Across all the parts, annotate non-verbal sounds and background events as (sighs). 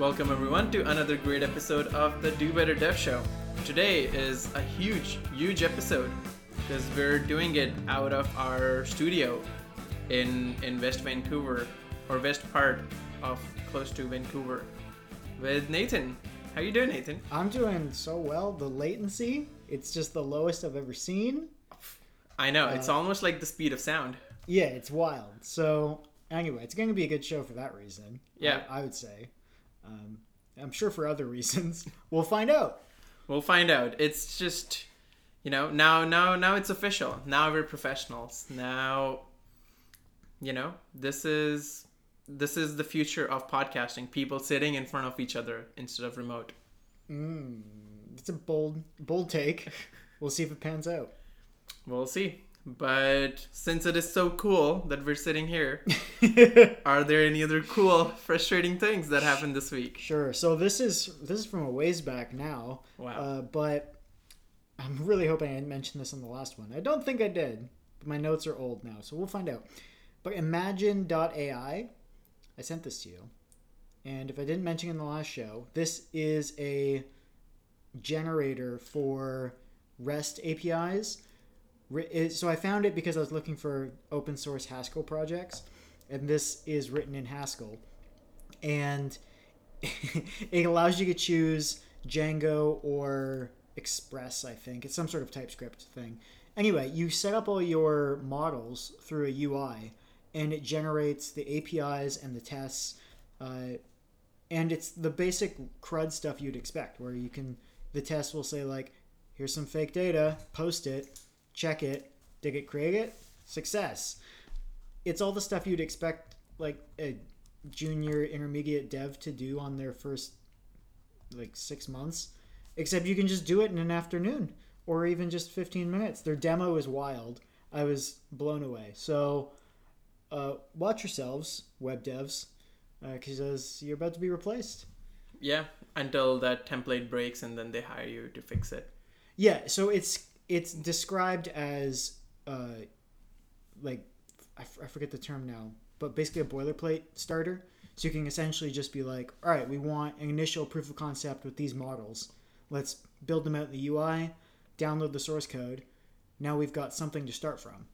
Welcome everyone to another great episode of the Do Better Dev Show. Today is a huge, huge episode because we're doing it out of our studio in in West Vancouver or west part of close to Vancouver with Nathan. How you doing, Nathan? I'm doing so well. The latency, it's just the lowest I've ever seen. I know it's uh, almost like the speed of sound. Yeah, it's wild. So anyway, it's going to be a good show for that reason. Yeah. I, I would say. Um, I'm sure for other (laughs) reasons. We'll find out. We'll find out. It's just, you know, now now now it's official. Now we're professionals. Now, you know, this is this is the future of podcasting. People sitting in front of each other instead of remote. It's a bold, bold take. (laughs) We'll see if it pans out. We'll see. But since it is so cool that we're sitting here, (laughs) are there any other cool, frustrating things that happened this week? Sure. So this is this is from a ways back now. Wow. Uh, but I'm really hoping I didn't mention this in the last one. I don't think I did. But my notes are old now, so we'll find out. But Imagine.ai, I sent this to you, and if I didn't mention in the last show, this is a generator for REST APIs. So I found it because I was looking for open source Haskell projects, and this is written in Haskell, and (laughs) it allows you to choose Django or Express. I think it's some sort of TypeScript thing. Anyway, you set up all your models through a UI, and it generates the APIs and the tests. Uh, and it's the basic crud stuff you'd expect where you can the test will say like here's some fake data post it check it dig it create it success. It's all the stuff you'd expect like a junior intermediate dev to do on their first like six months except you can just do it in an afternoon or even just 15 minutes. Their demo is wild. I was blown away. So uh, watch yourselves web devs because you're about to be replaced. Yeah, until that template breaks and then they hire you to fix it. Yeah, so it's it's described as uh, like I, f- I forget the term now, but basically a boilerplate starter. So you can essentially just be like, all right, we want an initial proof of concept with these models. Let's build them out in the UI, download the source code. Now we've got something to start from,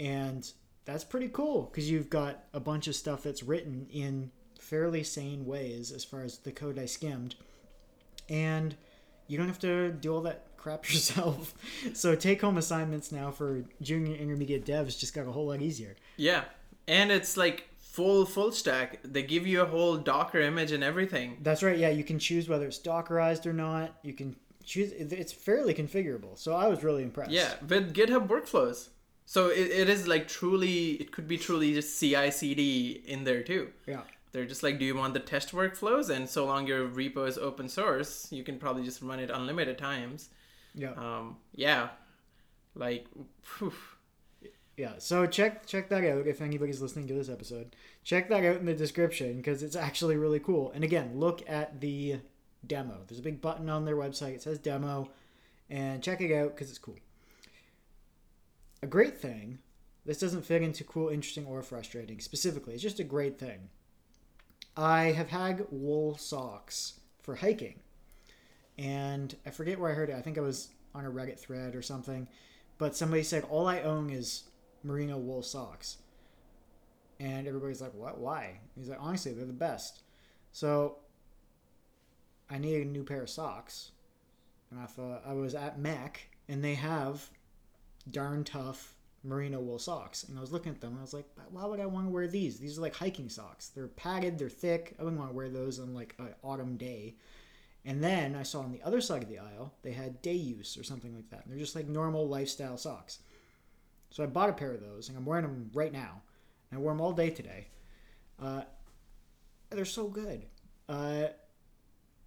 and that's pretty cool because you've got a bunch of stuff that's written in fairly sane ways as far as the code I skimmed, and you don't have to do all that crap (laughs) yourself. So take home assignments now for junior intermediate devs just got a whole lot easier. Yeah, and it's like full full stack. They give you a whole Docker image and everything. That's right. Yeah, you can choose whether it's Dockerized or not. You can choose. It's fairly configurable. So I was really impressed. Yeah, with GitHub workflows. So it, it is like truly, it could be truly just CI CD in there too. Yeah. They're just like, do you want the test workflows? And so long your repo is open source, you can probably just run it unlimited times. Yeah. Um, yeah, like. Yeah. So check check that out if anybody's listening to this episode. Check that out in the description because it's actually really cool. And again, look at the demo. There's a big button on their website. It says demo, and check it out because it's cool. A great thing. This doesn't fit into cool, interesting, or frustrating specifically. It's just a great thing. I have had wool socks for hiking, and I forget where I heard it. I think I was on a Reddit thread or something, but somebody said all I own is merino wool socks, and everybody's like, "What? Why?" He's like, "Honestly, they're the best." So I need a new pair of socks, and I thought I was at MEC, and they have darn tough merino wool socks. And I was looking at them and I was like, why would I want to wear these? These are like hiking socks. They're padded, they're thick. I wouldn't want to wear those on like an autumn day. And then I saw on the other side of the aisle, they had day use or something like that. And they're just like normal lifestyle socks. So I bought a pair of those and I'm wearing them right now. And I wore them all day today. Uh, they're so good. Uh,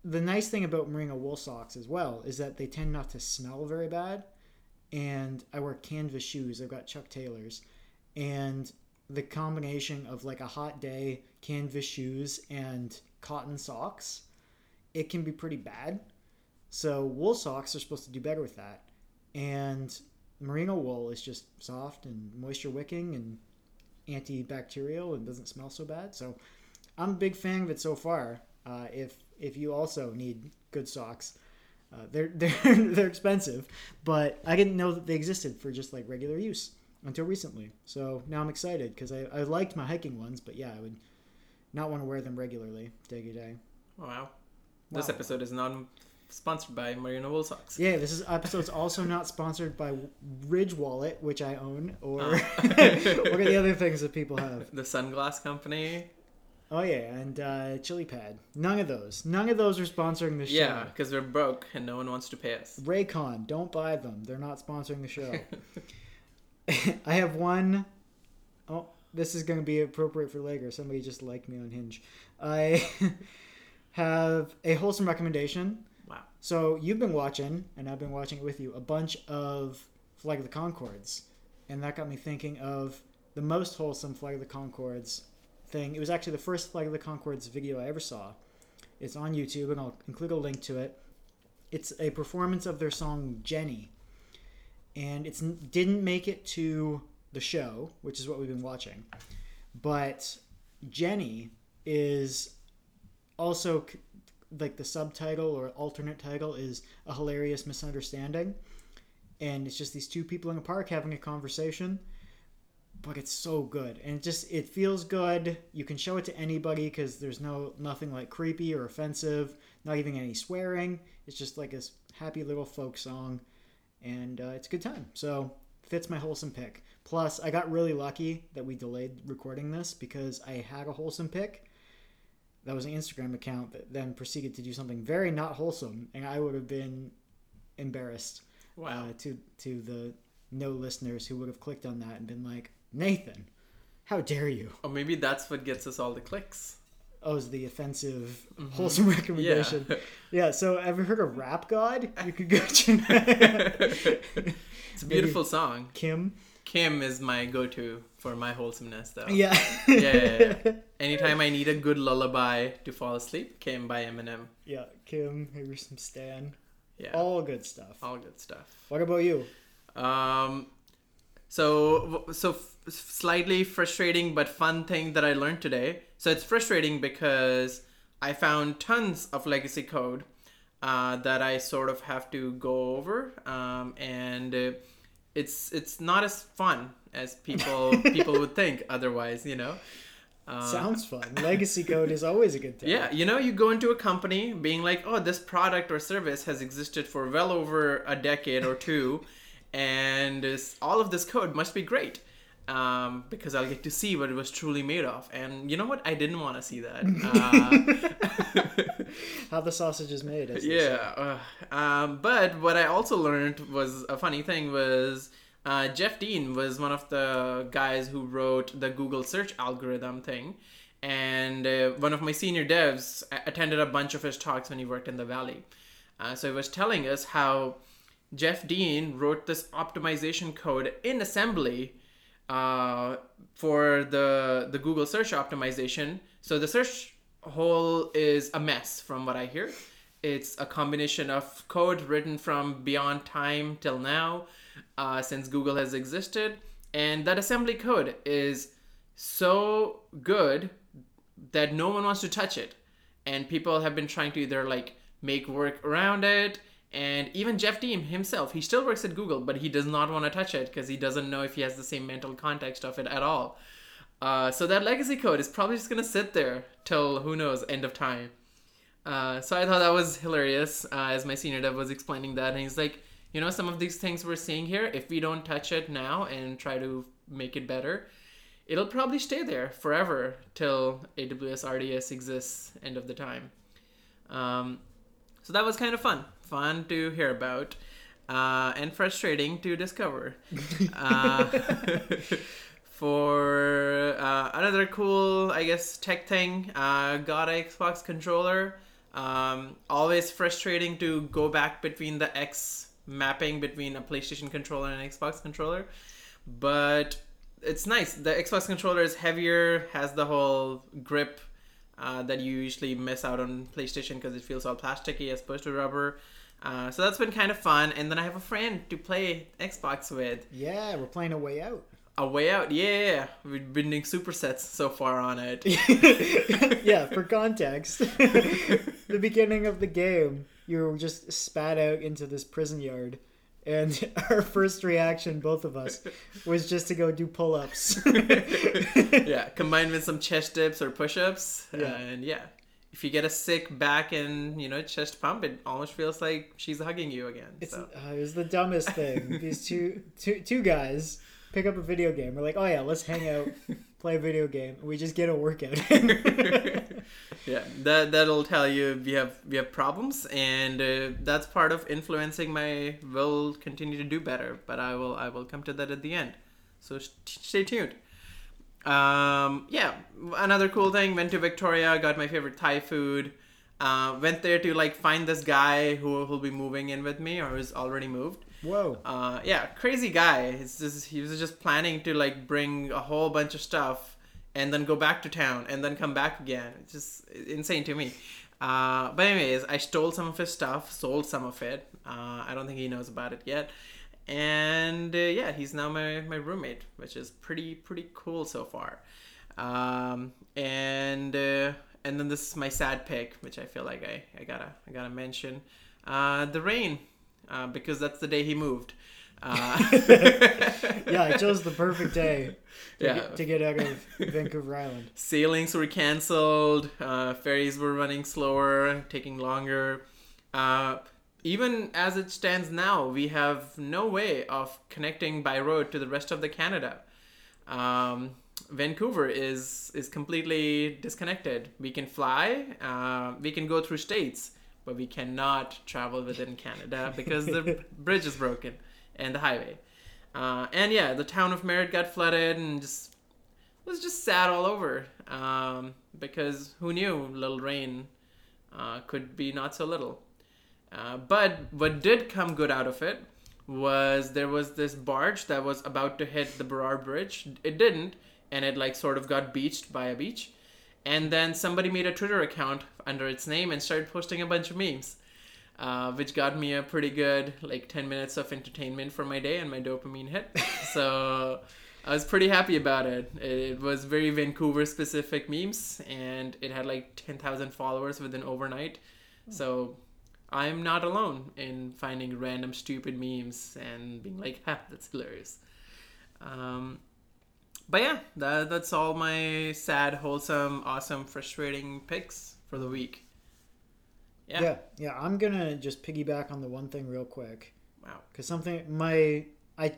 the nice thing about merino wool socks as well is that they tend not to smell very bad and I wear canvas shoes. I've got Chuck Taylors, and the combination of like a hot day, canvas shoes, and cotton socks, it can be pretty bad. So wool socks are supposed to do better with that, and merino wool is just soft and moisture wicking and antibacterial and doesn't smell so bad. So I'm a big fan of it so far. uh, if if you also need good socks. Uh, they're (laughs) they're they're expensive, but I didn't know that they existed for just like regular use until recently. So now I'm excited because I, I liked my hiking ones, but yeah, I would not want to wear them regularly day to day. Wow. This Wow. episode is not sponsored by Merino Wool Socks. Yeah, this is episode's also not sponsored by Ridge Wallet, which I own, or Oh. (laughs) what are the other (laughs) things that people have? The Sunglass Company. Oh yeah, and uh, Chili Pad. None of those. None of those are sponsoring the show. Yeah, because we're broke and no one wants to pay us. Raycon, don't buy them. They're not sponsoring the show. (laughs) I have one oh this is going to be appropriate for later. Somebody just liked me on Hinge. I have a wholesome recommendation. Wow. So you've been watching, and I've been watching it with you, a bunch of Flight of the Conchords, and that got me thinking of the most wholesome Flight of the Conchords thing. It was actually the first Flight of the Conchords video I ever saw. It's on YouTube, and I'll include a link to it. It's a performance of their song Jenny, and it didn't make it to the show, which is what we've been watching. But Jenny is also like the subtitle or alternate title is a hilarious misunderstanding, and it's just these two people in a park having a conversation. But it's so good, and it just it feels good. You can show it to anybody because there's no nothing like creepy or offensive, not even any swearing. It's just like a happy little folk song, and uh, it's a good time. So fits my wholesome pick. Plus, I got really lucky that we delayed recording this because I had a wholesome pick. That was an Instagram account that then proceeded to do something very not wholesome, and I would have been embarrassed Wow. uh, to to the no listeners who would have clicked on that and been like, Nathan, how dare you? or maybe that's what gets us all the clicks. Oh, is the offensive wholesome (laughs) recommendation? Yeah. (laughs) Yeah. So, ever heard of Rap God? You could go check. (laughs) It's a beautiful song. Kim. Kim is my go-to for my wholesomeness, though. Yeah. yeah, yeah, yeah. (laughs) Anytime I need a good lullaby to fall asleep, Kim by Eminem. Yeah, Kim. Maybe some Stan. Yeah, All good stuff. all good stuff. What about you? Um, so so f- slightly frustrating but fun thing that I learned today. So it's frustrating because I found tons of legacy code uh, that I sort of have to go over, um, and uh, it's it's not as fun as people (laughs) people would think otherwise. You know. Uh, Sounds fun. Legacy code is always a good time. yeah, you know, you go into a company being like, oh, this product or service has existed for well over a decade or two, (laughs) and all of this code must be great um, because I'll get to see what it was truly made of. And you know what? I didn't want to see that. (laughs) Uh, (laughs) How the sausage is made. Yeah. Uh, um, but what I also learned was a funny thing was uh, Jeff Dean was one of the guys who wrote the Google search algorithm thing. And uh, one of my senior devs attended a bunch of his talks when he worked in the Valley. Uh, so he was telling us how Jeff Dean wrote this optimization code in assembly uh, for the the Google search optimization. So the search hole is a mess, from what I hear. It's a combination of code written from beyond time till now, uh, since Google has existed, and that assembly code is so good that no one wants to touch it, and people have been trying to either like make work around it and even Jeff Dean himself, he still works at Google, but he does not want to touch it because he doesn't know if he has the same mental context of it at all. Uh, so that legacy code is probably just gonna sit there till who knows end of time. Uh, so I thought that was hilarious uh, as my senior dev was explaining that, and he's like, you know, some of these things we're seeing here, if we don't touch it now and try to make it better, it'll probably stay there forever till AWS RDS exists end of the time. Um, so that was kind of fun, fun to hear about, uh, and frustrating to discover. (laughs) (laughs) for uh, another cool, I guess, tech thing, uh, got a Xbox controller. Um, always frustrating to go back between the X mapping between a PlayStation controller and an Xbox controller, but it's nice. The Xbox controller is heavier, has the whole grip uh, that you usually miss out on PlayStation because it feels all plasticky as opposed to rubber. Uh, so that's been kind of fun. And then I have a friend to play Xbox with. Yeah, we're playing a way out. A Way Out. Yeah, yeah, yeah. We've been doing supersets so far on it. (laughs) yeah, for context, (laughs) the beginning of the game, you were just spat out into this prison yard. And (laughs) our first reaction, both of us, was just to go do pull ups. yeah, combined with some chest dips or push ups. Yeah. And yeah, if you get a sick back and, you know, chest pump, it almost feels like she's hugging you again. It's, so. uh, it was the dumbest thing. These two, two, two guys pick up a video game. We're like, oh yeah, let's hang out, (laughs) play a video game. We just get a workout. (laughs) yeah, that that'll tell you we have we have problems, and uh, that's part of influencing my will continue to do better. But I will I will come to that at the end. So st- stay tuned. Um, yeah, another cool thing. Went to Victoria, got my favorite Thai food. Uh, went there to like find this guy who will be moving in with me or who's already moved. Whoa. Uh, yeah, crazy guy. Just, he was just planning to like bring a whole bunch of stuff and then go back to town and then come back again. It's just insane to me. Uh, but anyways, I stole some of his stuff, sold some of it. Uh, I don't think he knows about it yet. And uh, yeah, he's now my, my roommate, which is pretty pretty cool so far. Um, and uh, and then this is my sad pick, which I feel like I, I gotta I gotta mention. Uh, the rain, uh, because that's the day he moved. Uh, (laughs) yeah, I chose the perfect day to, (laughs) Yeah. get, to get out of Vancouver Island. (laughs) sailings were canceled uh, ferries were running slower taking longer uh, even as it stands now we have no way of connecting by road to the rest of the canada um, vancouver is is completely disconnected we can fly uh, we can go through states but we cannot travel within canada (laughs) because the bridge is broken and the highway uh, and yeah the town of merritt got flooded and just it was just sad all over um, because who knew little rain uh, could be not so little uh, but what did come good out of it was there was this barge that was about to hit the Burrard Bridge. It didn't, and it like sort of got beached by a beach. And then somebody made a Twitter account under its name and started posting a bunch of memes, uh, which got me a pretty good like 10 minutes of entertainment for my day and my dopamine hit. (laughs) so I was pretty happy about it. It was very Vancouver specific memes, and it had like 10,000 followers within overnight. So I'm not alone in finding random stupid memes and being like, ha, that's hilarious. Um, but yeah, that, that's all my sad, wholesome, awesome, frustrating picks for the week. Yeah. Yeah, yeah. I'm gonna just piggyback on the one thing real quick Wow. because something my I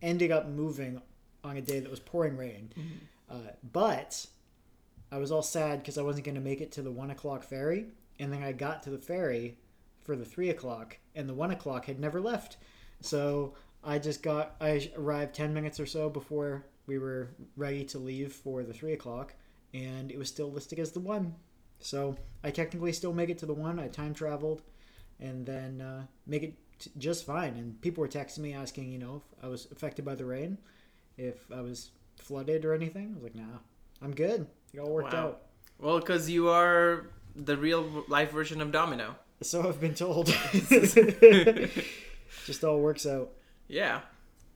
ended up moving on a day that was pouring rain, Mm-hmm. uh, but I was all sad because I wasn't gonna make it to the one o'clock ferry, and then I got to the ferry for the three o'clock, and the one o'clock had never left, so I just got I arrived ten minutes or so before we were ready to leave for the three o'clock, and it was still listed as the one. So I technically still make it to the one. I time traveled, and then uh, make it t- just fine. And people were texting me asking, you know, if I was affected by the rain, if I was flooded or anything. I was like, nah, I'm good. It all worked Wow. out. Well, because you are the real life version of Domino. So I've been told. (laughs) (laughs) just all works out. Yeah.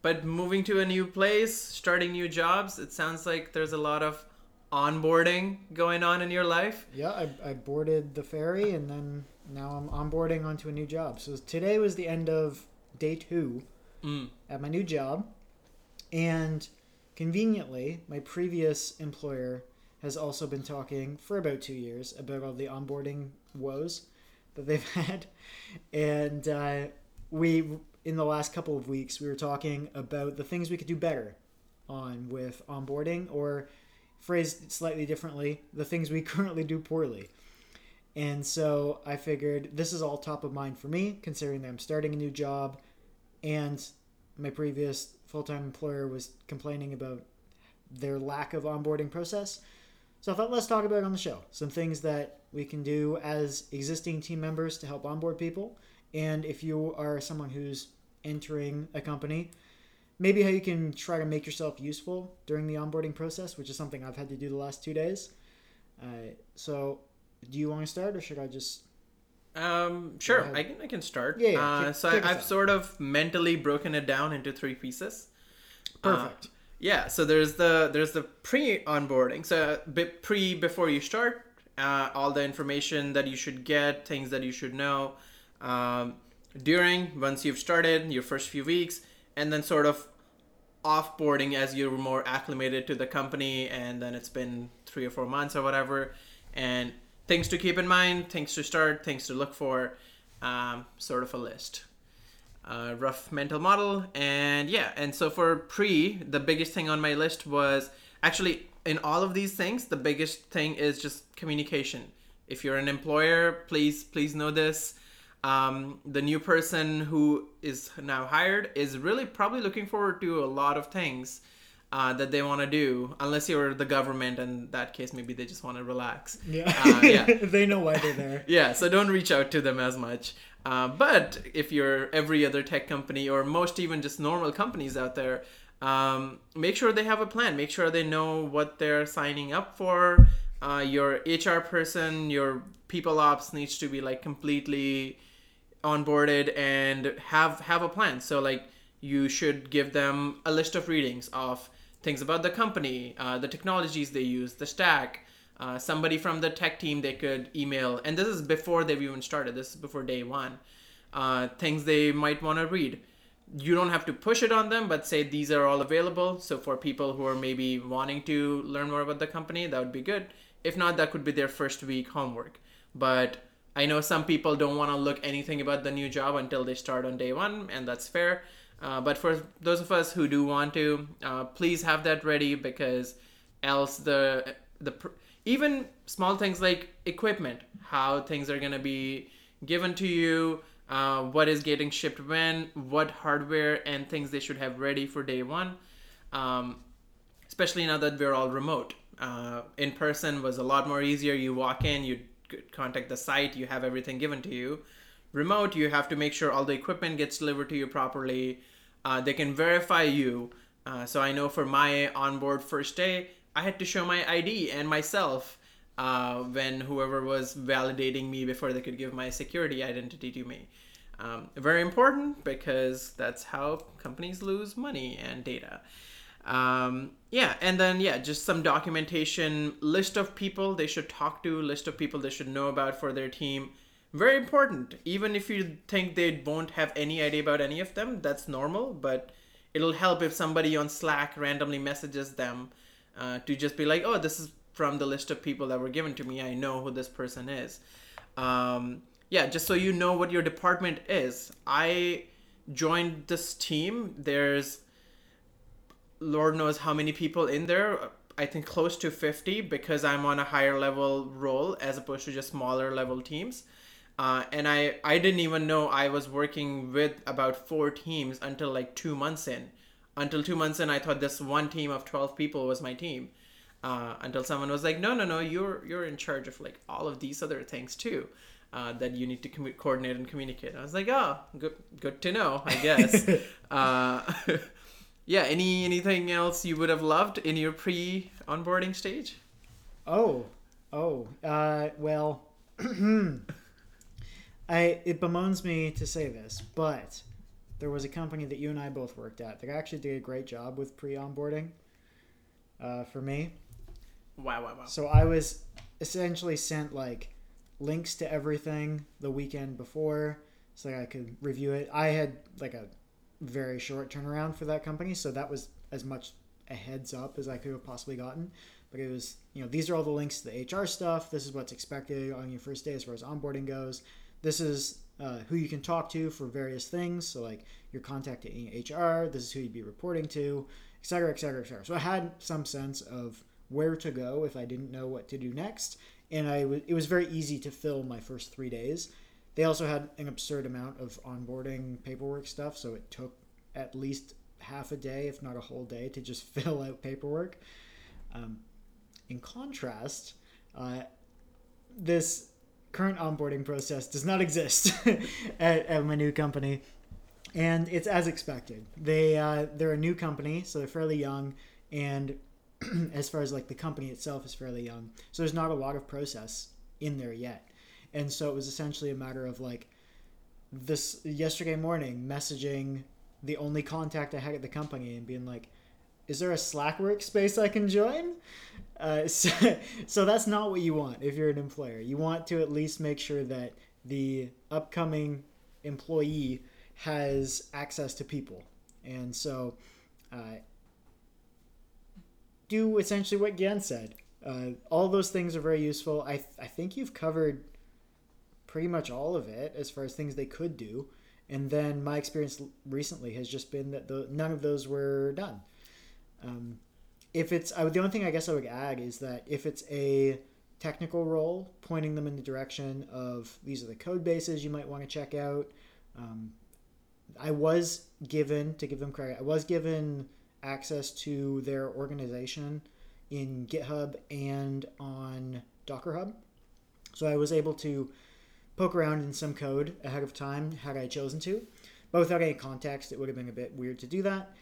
But moving to a new place, starting new jobs, it sounds like there's a lot of onboarding going on in your life. Yeah, I, I boarded the ferry and then now I'm onboarding onto a new job. So today was the end of day two Mm. at my new job. And conveniently, my previous employer has also been talking for about two years about all the onboarding woes that they've (laughs) had. And uh, we, in the last couple of weeks, we were talking about the things we could do better on with onboarding, or phrased slightly differently, the things we (laughs) currently do poorly. And so I figured this is all top of mind for me, considering that I'm starting a new job and my previous full-time employer was complaining about their lack of onboarding process. So i thought let's talk about it on the show. Some things that we can do as existing team members to help onboard people. And if you are someone who's entering a company maybe how you can try to make yourself useful during the onboarding process which is something i've had to do the last two days uh, so do you want to start or should i just Um, sure. I can, I can start. Yeah, yeah, Uh, so I, I've off. sort of mentally broken it down into three pieces. Uh, perfect Yeah, so there's the there's the pre onboarding. So pre before you start, uh, all the information that you should get, things that you should know. Um, during once you've started your first few weeks, and then sort of offboarding as you're more acclimated to the company, and then it's been three or four months or whatever, and things to keep in mind, things to start, things to look for, um, sort of a list. Rough mental model, and yeah, and so for pre, the biggest thing on my list was actually in all of these things, the biggest thing is just communication. If you're an employer, please please know this. Um, the new person who is now hired is really probably looking forward to a lot of things uh, that they want to do, unless you're the government. In that case, maybe they just want to relax. Yeah, Uh, yeah. (laughs) they know why they're there. (laughs) yeah, so don't reach out to them as much. Uh, but if you're every other tech company or most even just normal companies out there, um, make sure they have a plan. Make sure they know what they're signing up for. Uh, your HR person, your people ops needs to be like completely onboarded and have have a plan. So like you should give them a list of readings of things about the company, uh, the technologies they use, the stack. Uh, somebody from the tech team they could email, and this is before they've even started. This is before day one. Uh, things they might want to read. You don't have to push it on them, but say these are all available. So for people who are maybe wanting to learn more about the company, that would be good. If not, that could be their first week homework. But I know some people don't want to look anything about the new job until they start on day one, and that's fair. Uh, but for those of us who do want to, uh, please have that ready because else the the even small things like equipment, how things are gonna be given to you, uh, what is getting shipped when, what hardware and things they should have ready for day one. Um, especially now that we're all remote. Uh, in person was a lot more easier. You walk in, you contact the site, you have everything given to you. Remote, you have to make sure all the equipment gets delivered to you properly. Uh, they can verify you. Uh, so I know for my onboard first day, I had to show my ID and myself uh, when whoever was validating me before they could give my security identity to me. Um, very important because that's how companies lose money and data. Um, yeah, and then yeah, just some documentation, list of people they should talk to, list of people they should know about for their team. Very important. Even if you think they won't have any idea about any of them, that's normal. But it'll help if somebody on Slack randomly messages them uh, to just be like, "Oh, this is from the list of people that were given to me. I know who this person is." Um, yeah, just so you know what your department is. I joined this team. There's Lord knows how many people in there. I think close to 50 because I'm on a higher level role as opposed to just smaller level teams. Uh, and I, I didn't even know I was working with about four teams until like two months in. Until two months in, I thought this one team of 12 people was my team. Uh, until someone was like, no, no, no, you're you're in charge of like all of these other things too. Uh, that you need to commu- coordinate and communicate. I was like, oh, good, good to know, I guess. (laughs) uh, (laughs) yeah. Any anything else you would have loved in your pre onboarding stage? Oh, oh, uh, well, (clears throat) I it bemoans me to say this, but there was a company that you and I both worked at that actually did a great job with pre onboarding uh, for me. Wow, wow, wow. So I was essentially sent like links to everything the weekend before so that I could review it. I had like a very short turnaround for that company, so that was as much a heads up as I could have possibly gotten. But it was, you know, these are all the links to the HR stuff. This is what's expected on your first day as far as onboarding goes. This is uh, who you can talk to for various things. So, like, you're contacting HR, this is who you'd be reporting to, et cetera, et cetera, et cetera. So, I had some sense of where to go if I didn't know what to do next. And I w- it was very easy to fill my first three days. They also had an absurd amount of onboarding paperwork stuff, so it took at least half a day, if not a whole day, to just (laughs) fill out paperwork. Um, in contrast, uh, this current onboarding process does not (laughs) exist (laughs) at, at my new company, and it's as expected. They uh, they're a new company, so they're fairly young, and (clears throat) as far as like the company itself is fairly young, so there's not a lot of process in there yet, and so it was essentially a matter of like this yesterday morning messaging the only contact I had at the company and being like, is there a Slack workspace I can join? Uh, (laughs) so, so that's not what you want if you're an employer. You want to at least make sure that the upcoming employee has access to people. And so uh, do essentially what Gian said. Uh, all those things are very useful. I, th- I think you've covered pretty much all of it as far as things they could do. And then my experience recently has just been that the, none of those were done. Um, if it's I the only thing I guess I would add is that if it's a technical role, pointing them in the direction of these are the code bases you might want to check out. Um, I was given to give them credit. I was given access to their organization in GitHub and on Docker Hub, so I was able to poke around in some code ahead of time had I chosen to. But without any context, it would have been a bit weird to do that.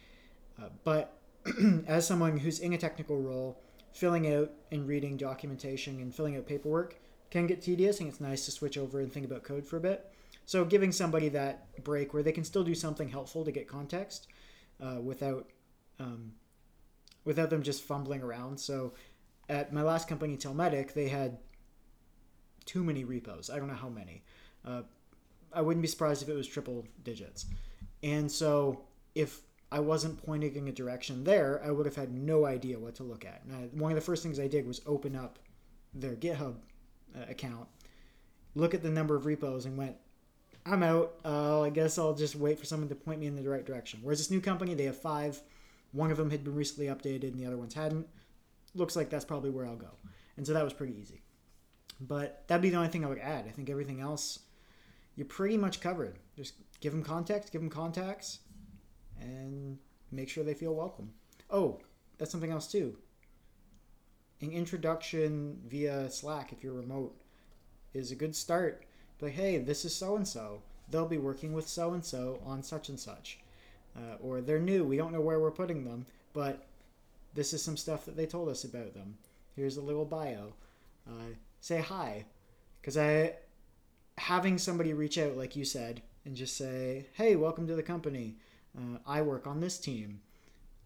Uh, but (clears throat) as someone who's in a technical role, filling out and reading documentation and filling out paperwork can get tedious, and it's nice to switch over and think about code for a bit. So, giving somebody that break where they can still do something helpful to get context uh, without um, without them just fumbling around. So, at my last company, Telmetic, they had too many repos. I don't know how many. Uh, I wouldn't be surprised if it was triple digits. And so, if I wasn't pointing in a direction there, I would have had no idea what to look at. I, one of the first things I did was open up their GitHub uh, account, look at the number of repos, and went, I'm out. Uh, I guess I'll just wait for someone to point me in the right direction. Whereas this new company, they have five. One of them had been recently updated, and the other ones hadn't. Looks like that's probably where I'll go. And so that was pretty easy. But that'd be the only thing I would add. I think everything else, you're pretty much covered. Just give them context, give them contacts, and make sure they feel welcome. Oh, that's something else too. An introduction via Slack, if you're remote, is a good start. Like, hey, this is so and so. They'll be working with so and so on such and such. Uh, or they're new. We don't know where we're putting them, but this is some stuff that they told us about them. Here's a little bio. Uh, say hi. Because I, having somebody reach out, like you said, and just say, hey, welcome to the company. Uh, I work on this team.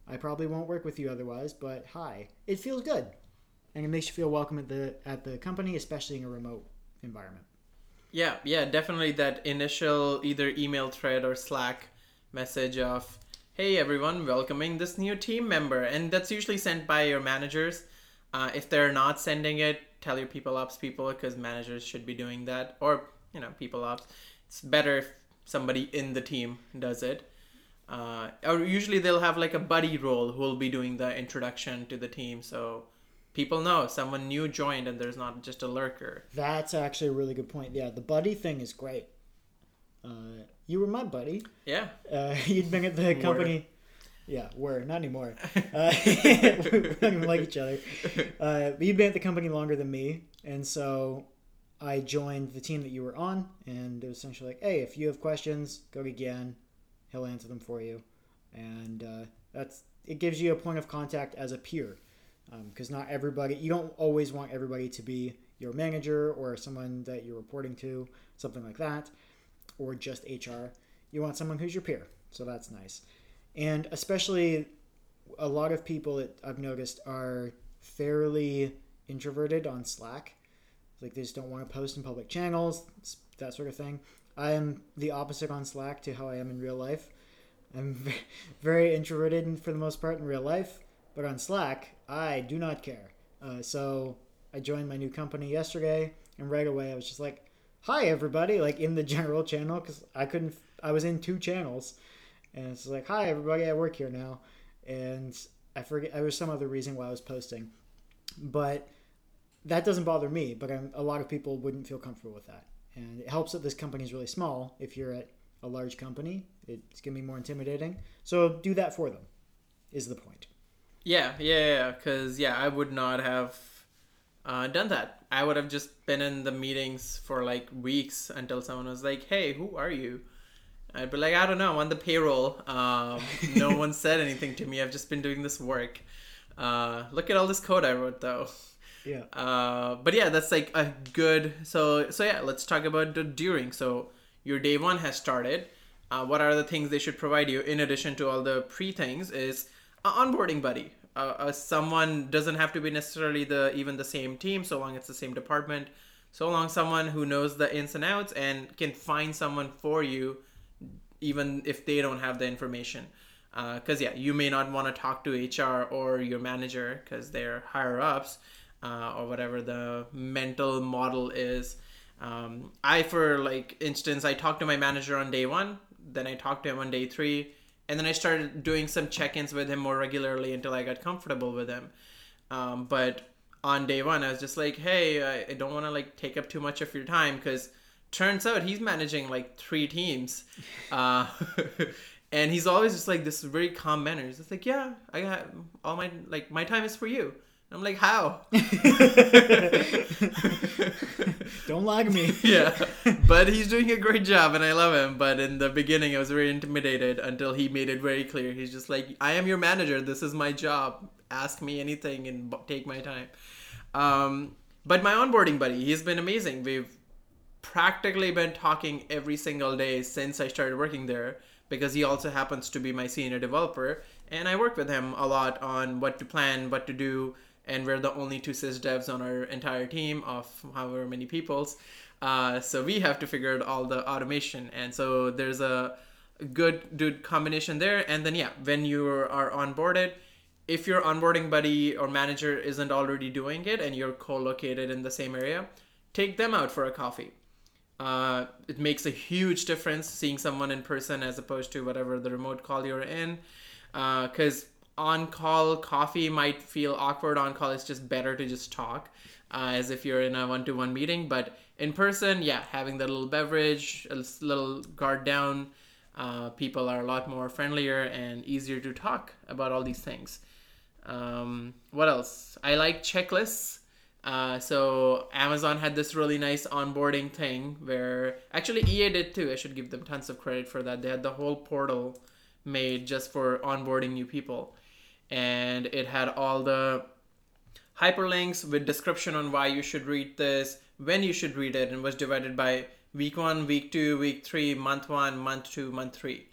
I probably won't work with you otherwise, but hi. It feels good, and it makes you feel welcome at the at the company, especially in a remote environment. Yeah, yeah, definitely that initial either email thread or Slack message of, "Hey everyone, welcoming this new team member," and that's usually sent by your managers. Uh, if they're not sending it, tell your people ops people because managers should be doing that, or you know, people ops. It's better if somebody in the team does it. Uh, or usually they'll have like a buddy role who will be doing the introduction to the team. So people know someone new joined and there's not just a lurker. That's actually a really good point. Yeah the buddy thing is great. Uh, you were my buddy. Yeah. Uh, (laughs) you'd been at the company yeah, were not anymore. (laughs) Uh, (laughs) we don't even like each other. Uh, you'd been at the company longer than me, and so I joined the team that you were on, and it was essentially like, hey, if you have questions, go to Gian he'll answer them for you, and uh, that's it gives you a point of contact as a peer, because um, not everybody you don't always want everybody to be your manager or someone that you're reporting to, something like that, or just HR. You want someone who's your peer, so that's nice, and especially a lot of people that I've noticed are fairly introverted on Slack. Like they just don't want to post in public channels, that sort of thing. I am the opposite on Slack to how I am in real life. I'm very introverted for the most part in real life, but on Slack, I do not care. Uh, so I joined my new company yesterday, and right away I was just like, "Hi, everybody!" Like in the (laughs) general channel because I couldn't. I was in two channels, and it's like, "Hi, everybody! I work here now," and I forget. There was some other reason why I was posting, but that doesn't bother me. But I'm, a lot of people wouldn't feel comfortable with that and it helps that this company is really small. If you're at a large company, it's gonna be more intimidating. So do that for them. Is the point? Yeah, yeah, yeah. because yeah, I would not have uh, done that. I would have just been in the meetings for like weeks until someone was like, "Hey, who are you?" I'd be like, "I don't know. I'm on the payroll. Um, no (laughs) one said anything to me. I've just been doing this work. Uh, look at all this code I wrote, though." Yeah. Uh, but yeah, that's like a good. So so yeah, let's talk about the during. So your day one has started. Uh, what are the things they should provide you in addition to all the pre things? Is a onboarding buddy. Uh, uh, someone doesn't have to be necessarily the even the same team, so long it's the same department. So long someone who knows the ins and outs and can find someone for you, even if they don't have the information. Because uh, yeah, you may not want to talk to HR or your manager because they're higher ups uh, or whatever the mental model is. Um, I, for like instance, I talked to my manager on day one, then I talked to him on day three, and then I started doing some check-ins with him more regularly until I got comfortable with him. Um, but on day one, I was just like, hey, I, don't want to like take up too much of your time because turns out he's managing like three teams. Uh, (laughs) and he's always just like this very calm manner. He's just like, yeah, I got all my like my time is for you. I'm like, how? (laughs) Don't lag me. (laughs) yeah, but he's doing a great job, and I love him. But in the beginning, I was very intimidated until he made it very clear. He's just like, I am your manager. This is my job. Ask me anything and take my time. Um, but my onboarding buddy, he's been amazing. We've practically been talking every single day since I started working there because he also happens to be my senior developer, and I work with him a lot on what to plan, what to do and we're the only two sys devs on our entire team of however many peoples. Uh, so we have to figure out all the automation, and so there's a good good combination there. And then yeah, when you are onboarded, if your onboarding buddy or manager isn't already doing it and you're co-located in the same area, take them out for a coffee. Uh, it makes a huge difference seeing someone in person as opposed to whatever the remote call you're in, because uh, on call coffee might feel awkward. On call it's just better to just talk uh, as if you're in a one-to-one meeting. But in person yeah having the little beverage a little guard down uh, people are a lot more friendlier and easier to talk about all these things. Um, what else? I like checklists uh, so amazon had this really nice onboarding thing where actually ea did too i should give them tons of credit for that they had the whole portal made just for onboarding new people and it had all the hyperlinks with description on why you should read this, when you should read it, and was divided by week one, week two, week three, month one, month two, month three.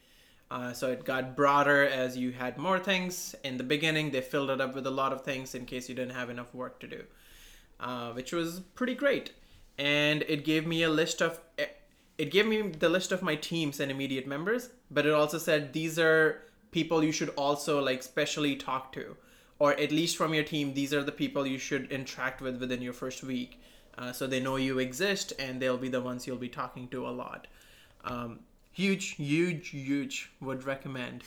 Uh, so it got broader as you had more things. In the beginning, they filled it up with a lot of things in case you didn't have enough work to do, uh, which was pretty great. And it gave me a list of it gave me the list of my teams and immediate members, but it also said these are people you should also like specially talk to. Or at least from your team these are the people you should interact with within your first week uh, so they know you exist and they'll be the ones you'll be talking to a lot. Um, huge huge huge would recommend.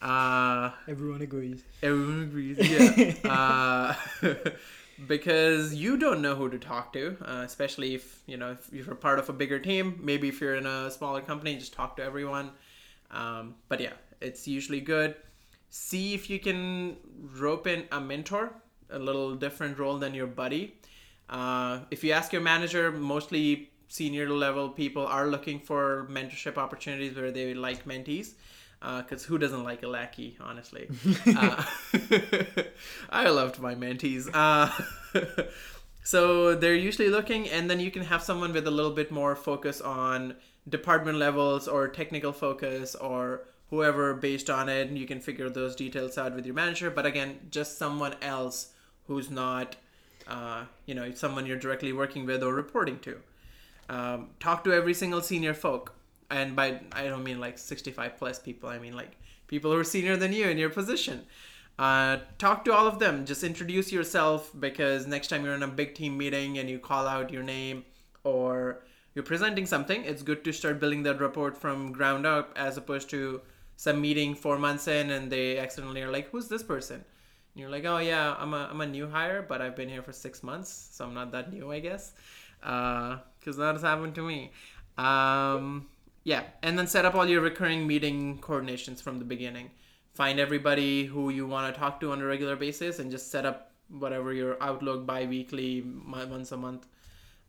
Uh, everyone agrees. Everyone agrees (laughs) yeah. Uh, (laughs) because you don't know who to talk to uh, especially if you know if you're part of a bigger team maybe if you're in a smaller company just talk to everyone um, but yeah it's usually good. See if you can rope in a mentor, a little different role than your buddy. Uh, if you ask your manager, mostly senior level people are looking for mentorship opportunities where they like mentees because uh, who doesn't like a lackey honestly? (laughs) Uh, (laughs) i loved my mentees. Uh, (laughs) so they're usually looking and then you can have someone with a little bit more focus on department levels or technical focus or whoever based on it and you can figure those details out with your manager. But again just someone else who's not uh, you know someone you're directly working with or reporting to. Um, talk to every single senior folk and by i don't mean like 65 plus people i mean like people who are senior than you in your position uh, talk to all of them just introduce yourself because next time you're in a big team meeting and you call out your name or you're presenting something it's good to start building that report from ground up as opposed to some meeting four months in and they accidentally are like, who's this person? And you're like, oh yeah, I'm a, I'm a new hire, but I've been here for six months, so I'm not that new, I guess. Because uh, that has happened to me. Um, yeah, and then set up all your recurring meeting coordinations from the beginning. Find everybody who you want to talk to on a regular basis and just set up whatever your Outlook bi weekly, once a month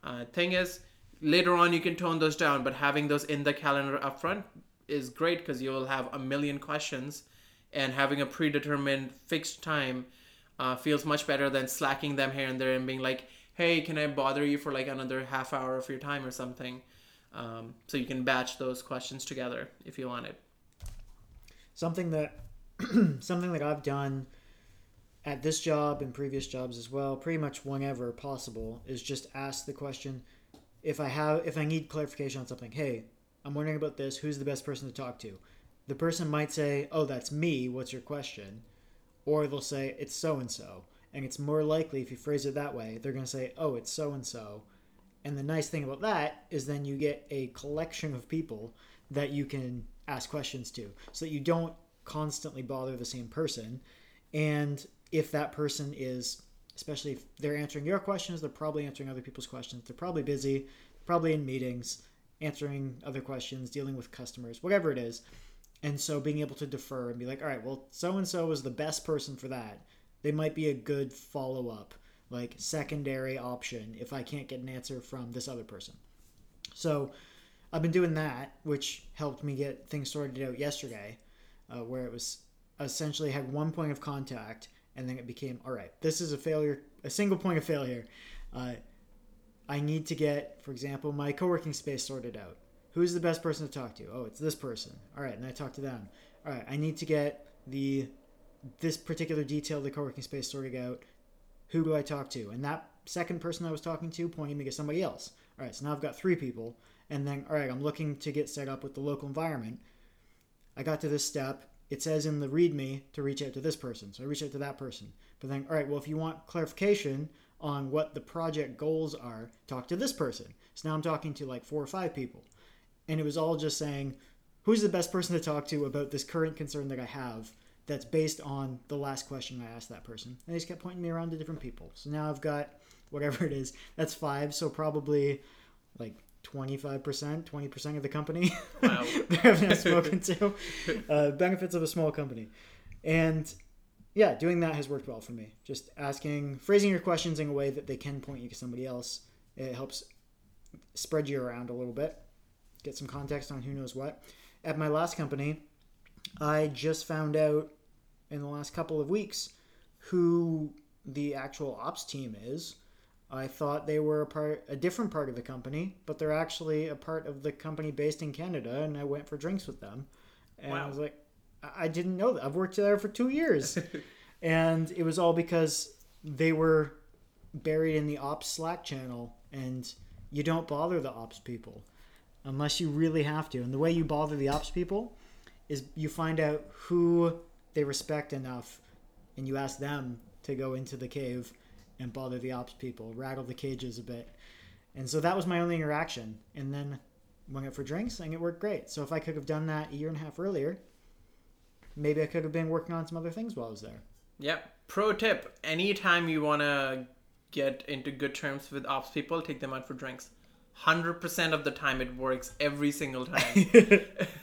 uh, thing is. Later on, you can tone those down, but having those in the calendar up front is great because you'll have a million questions and having a predetermined fixed time uh, feels much better than slacking them here and there and being like hey can i bother you for like another half hour of your time or something um, so you can batch those questions together if you want it something that (clears throat) something that I've done at this job and previous jobs as well, pretty much whenever possible, is just ask the question if I have if I need clarification on something. Hey, I'm wondering about this. Who's the best person to talk to? The person might say, "Oh, that's me. What's your question?" Or they'll say, "It's so and so." And it's more likely if you phrase it that way, they're going to say, "Oh, it's so and so." And the nice thing about that is then you get a collection of people that you can ask questions to so that you don't constantly bother the same person. And if that person is, especially if they're answering your questions, they're probably answering other people's questions. They're probably busy, probably in meetings, answering other questions, dealing with customers, whatever it is. And so being able to defer and be like, all right, well, so and so is the best person for that. They might be a good follow up, like secondary option if I can't get an answer from this other person. So I've been doing that, which helped me get things sorted out yesterday, uh, where it was essentially had one point of contact, and then it became all right. This is a failure, a single point of failure. Uh, I need to get, for example, my co-working space sorted out. Who's the best person to talk to? Oh, it's this person. All right, and I talk to them. All right, I need to get the this particular detail of the co-working space sorted out. Who do I talk to? And that second person I was talking to pointed me to somebody else. All right, so now I've got three people and then all right i'm looking to get set up with the local environment. I got to this step. It says in the readme to reach out to this person so i reach out to that person. But then all right well if you want clarification on what the project goals are talk to this person. So now i'm talking to like four or five people. And it was all just saying who's the best person to talk to about this current concern that i have that's based on the last question i asked that person and they just kept pointing me around to different people so now i've got whatever it is that's five so probably like 25%, 20% of the company (laughs) wow. that I've spoken (laughs) to. Uh, benefits of a small company. And yeah, doing that has worked well for me. Just asking, phrasing your questions in a way that they can point you to somebody else. It helps spread you around a little bit, get some context on who knows what. At my last company, I just found out in the last couple of weeks who the actual ops team is I thought they were a part, a different part of the company, but they're actually a part of the company based in Canada. And I went for drinks with them, and wow. I was like, I didn't know that. I've worked there for two years, (laughs) and it was all because they were buried in the ops Slack channel, and you don't bother the ops people unless you really have to. And the way you bother the ops people is you find out who they respect enough, and you ask them to go into the cave and bother the ops people, rattle the cages a bit. And so that was my only interaction. And then went out for drinks and it worked great. So if I could have done that a year and a half earlier, maybe I could have been working on some other things while I was there. Yep. Pro tip anytime you want to get into good terms with ops people, take them out for drinks. 100% of the time it works every single time. (laughs)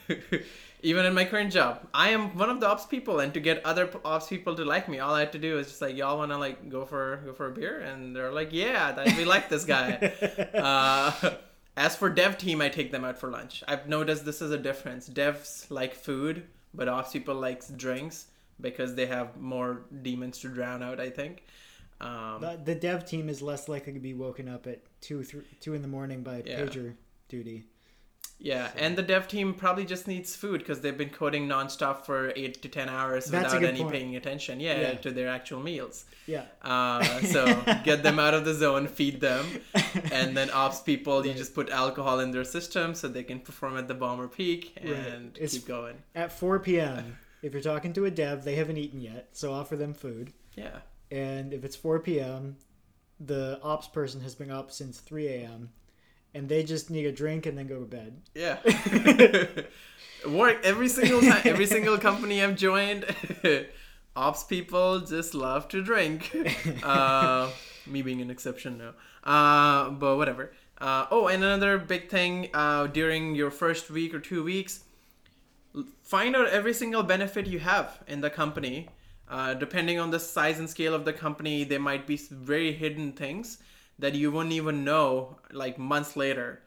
(laughs) even in my current job i am one of the ops people and to get other ops people to like me all i had to do is just like y'all want to like go for go for a beer? And they're like yeah we like this guy. (laughs) Uh, as for dev team i take them out for lunch. I've noticed this is a difference. Devs like food but ops people likes drinks because they have more demons to drown out i think. Um, the, the dev team is less likely to be woken up at two, three, two in the morning by yeah. pager duty. Yeah, so. and the dev team probably just needs food because they've been coding nonstop for eight to ten hours That's without any point. paying attention. Yeah, yeah, to their actual meals. Yeah. Uh, so (laughs) get them out of the zone, feed them, (laughs) and then ops people, right. you just put alcohol in their system so they can perform at the bomber peak and right. keep going. At four p.m. if you're talking to a dev, they haven't eaten yet, so offer them food. Yeah. And if it's four p.m., the ops person has been up since three a.m and they just need a drink and then go to bed. Yeah. (laughs) Work every single time, every single company I've joined, (laughs) ops people just love to drink. (laughs) Uh, me being an exception now. Uh, but whatever. Uh, oh, and another big thing uh, during your first week or two weeks, find out every single benefit you have in the company. Uh, depending on the size and scale of the company, there might be very hidden things that you wouldn't even know like months later.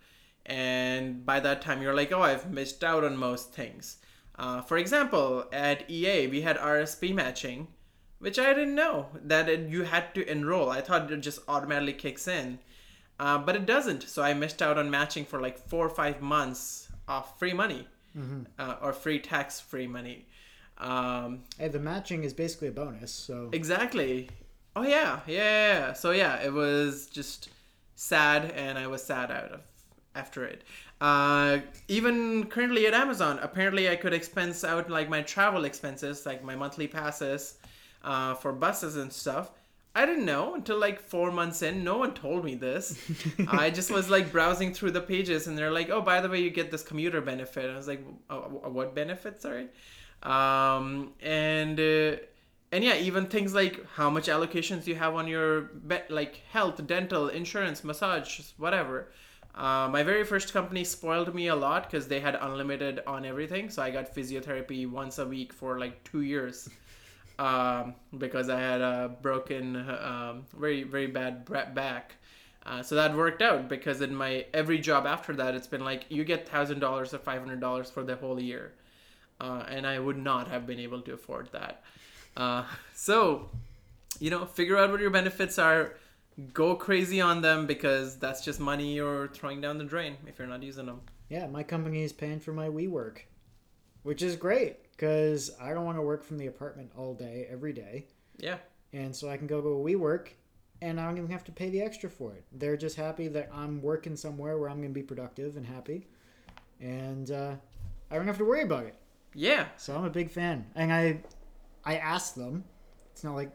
And by that time, you're like, oh, I've missed out on most things. Uh, for example, at EA, we had RSP matching, which I didn't know that it, you had to enroll. I thought it just automatically kicks in, uh, but it doesn't. So I missed out on matching for like four or five months of free money mm-hmm. uh, or free tax free money. Um, Hey, the matching is basically a bonus, so exactly. Oh yeah, yeah, yeah. So yeah, it was just sad, and I was sad out of after it. Uh, even currently at Amazon, apparently I could expense out like my travel expenses, like my monthly passes uh, for buses and stuff. I didn't know until like four months in. No one told me this. (laughs) I just was like browsing through the pages, and they're like, "Oh, by the way, you get this commuter benefit." I was like, oh, "What benefit? Sorry." Um, and uh, and yeah, even things like how much allocations you have on your be- like health, dental, insurance, massage, whatever. Uh, my very first company spoiled me a lot because they had unlimited on everything. So I got physiotherapy once a week for like two years (laughs) um, because I had a broken, um, very very bad back. Uh, so that worked out because in my every job after that, it's been like you get thousand dollars or five hundred dollars for the whole year, uh, and I would not have been able to afford that. Uh, so, you know, figure out what your benefits are go crazy on them because that's just money you're throwing down the drain if you're not using them. Yeah, my company is paying for my WeWork, which is great because I don't want to work from the apartment all day, every day. Yeah. And so I can go to a WeWork and I don't even have to pay the extra for it. They're just happy that I'm working somewhere where I'm going to be productive and happy. And uh, I don't have to worry about it. Yeah. So I'm a big fan. And I I asked them. It's not like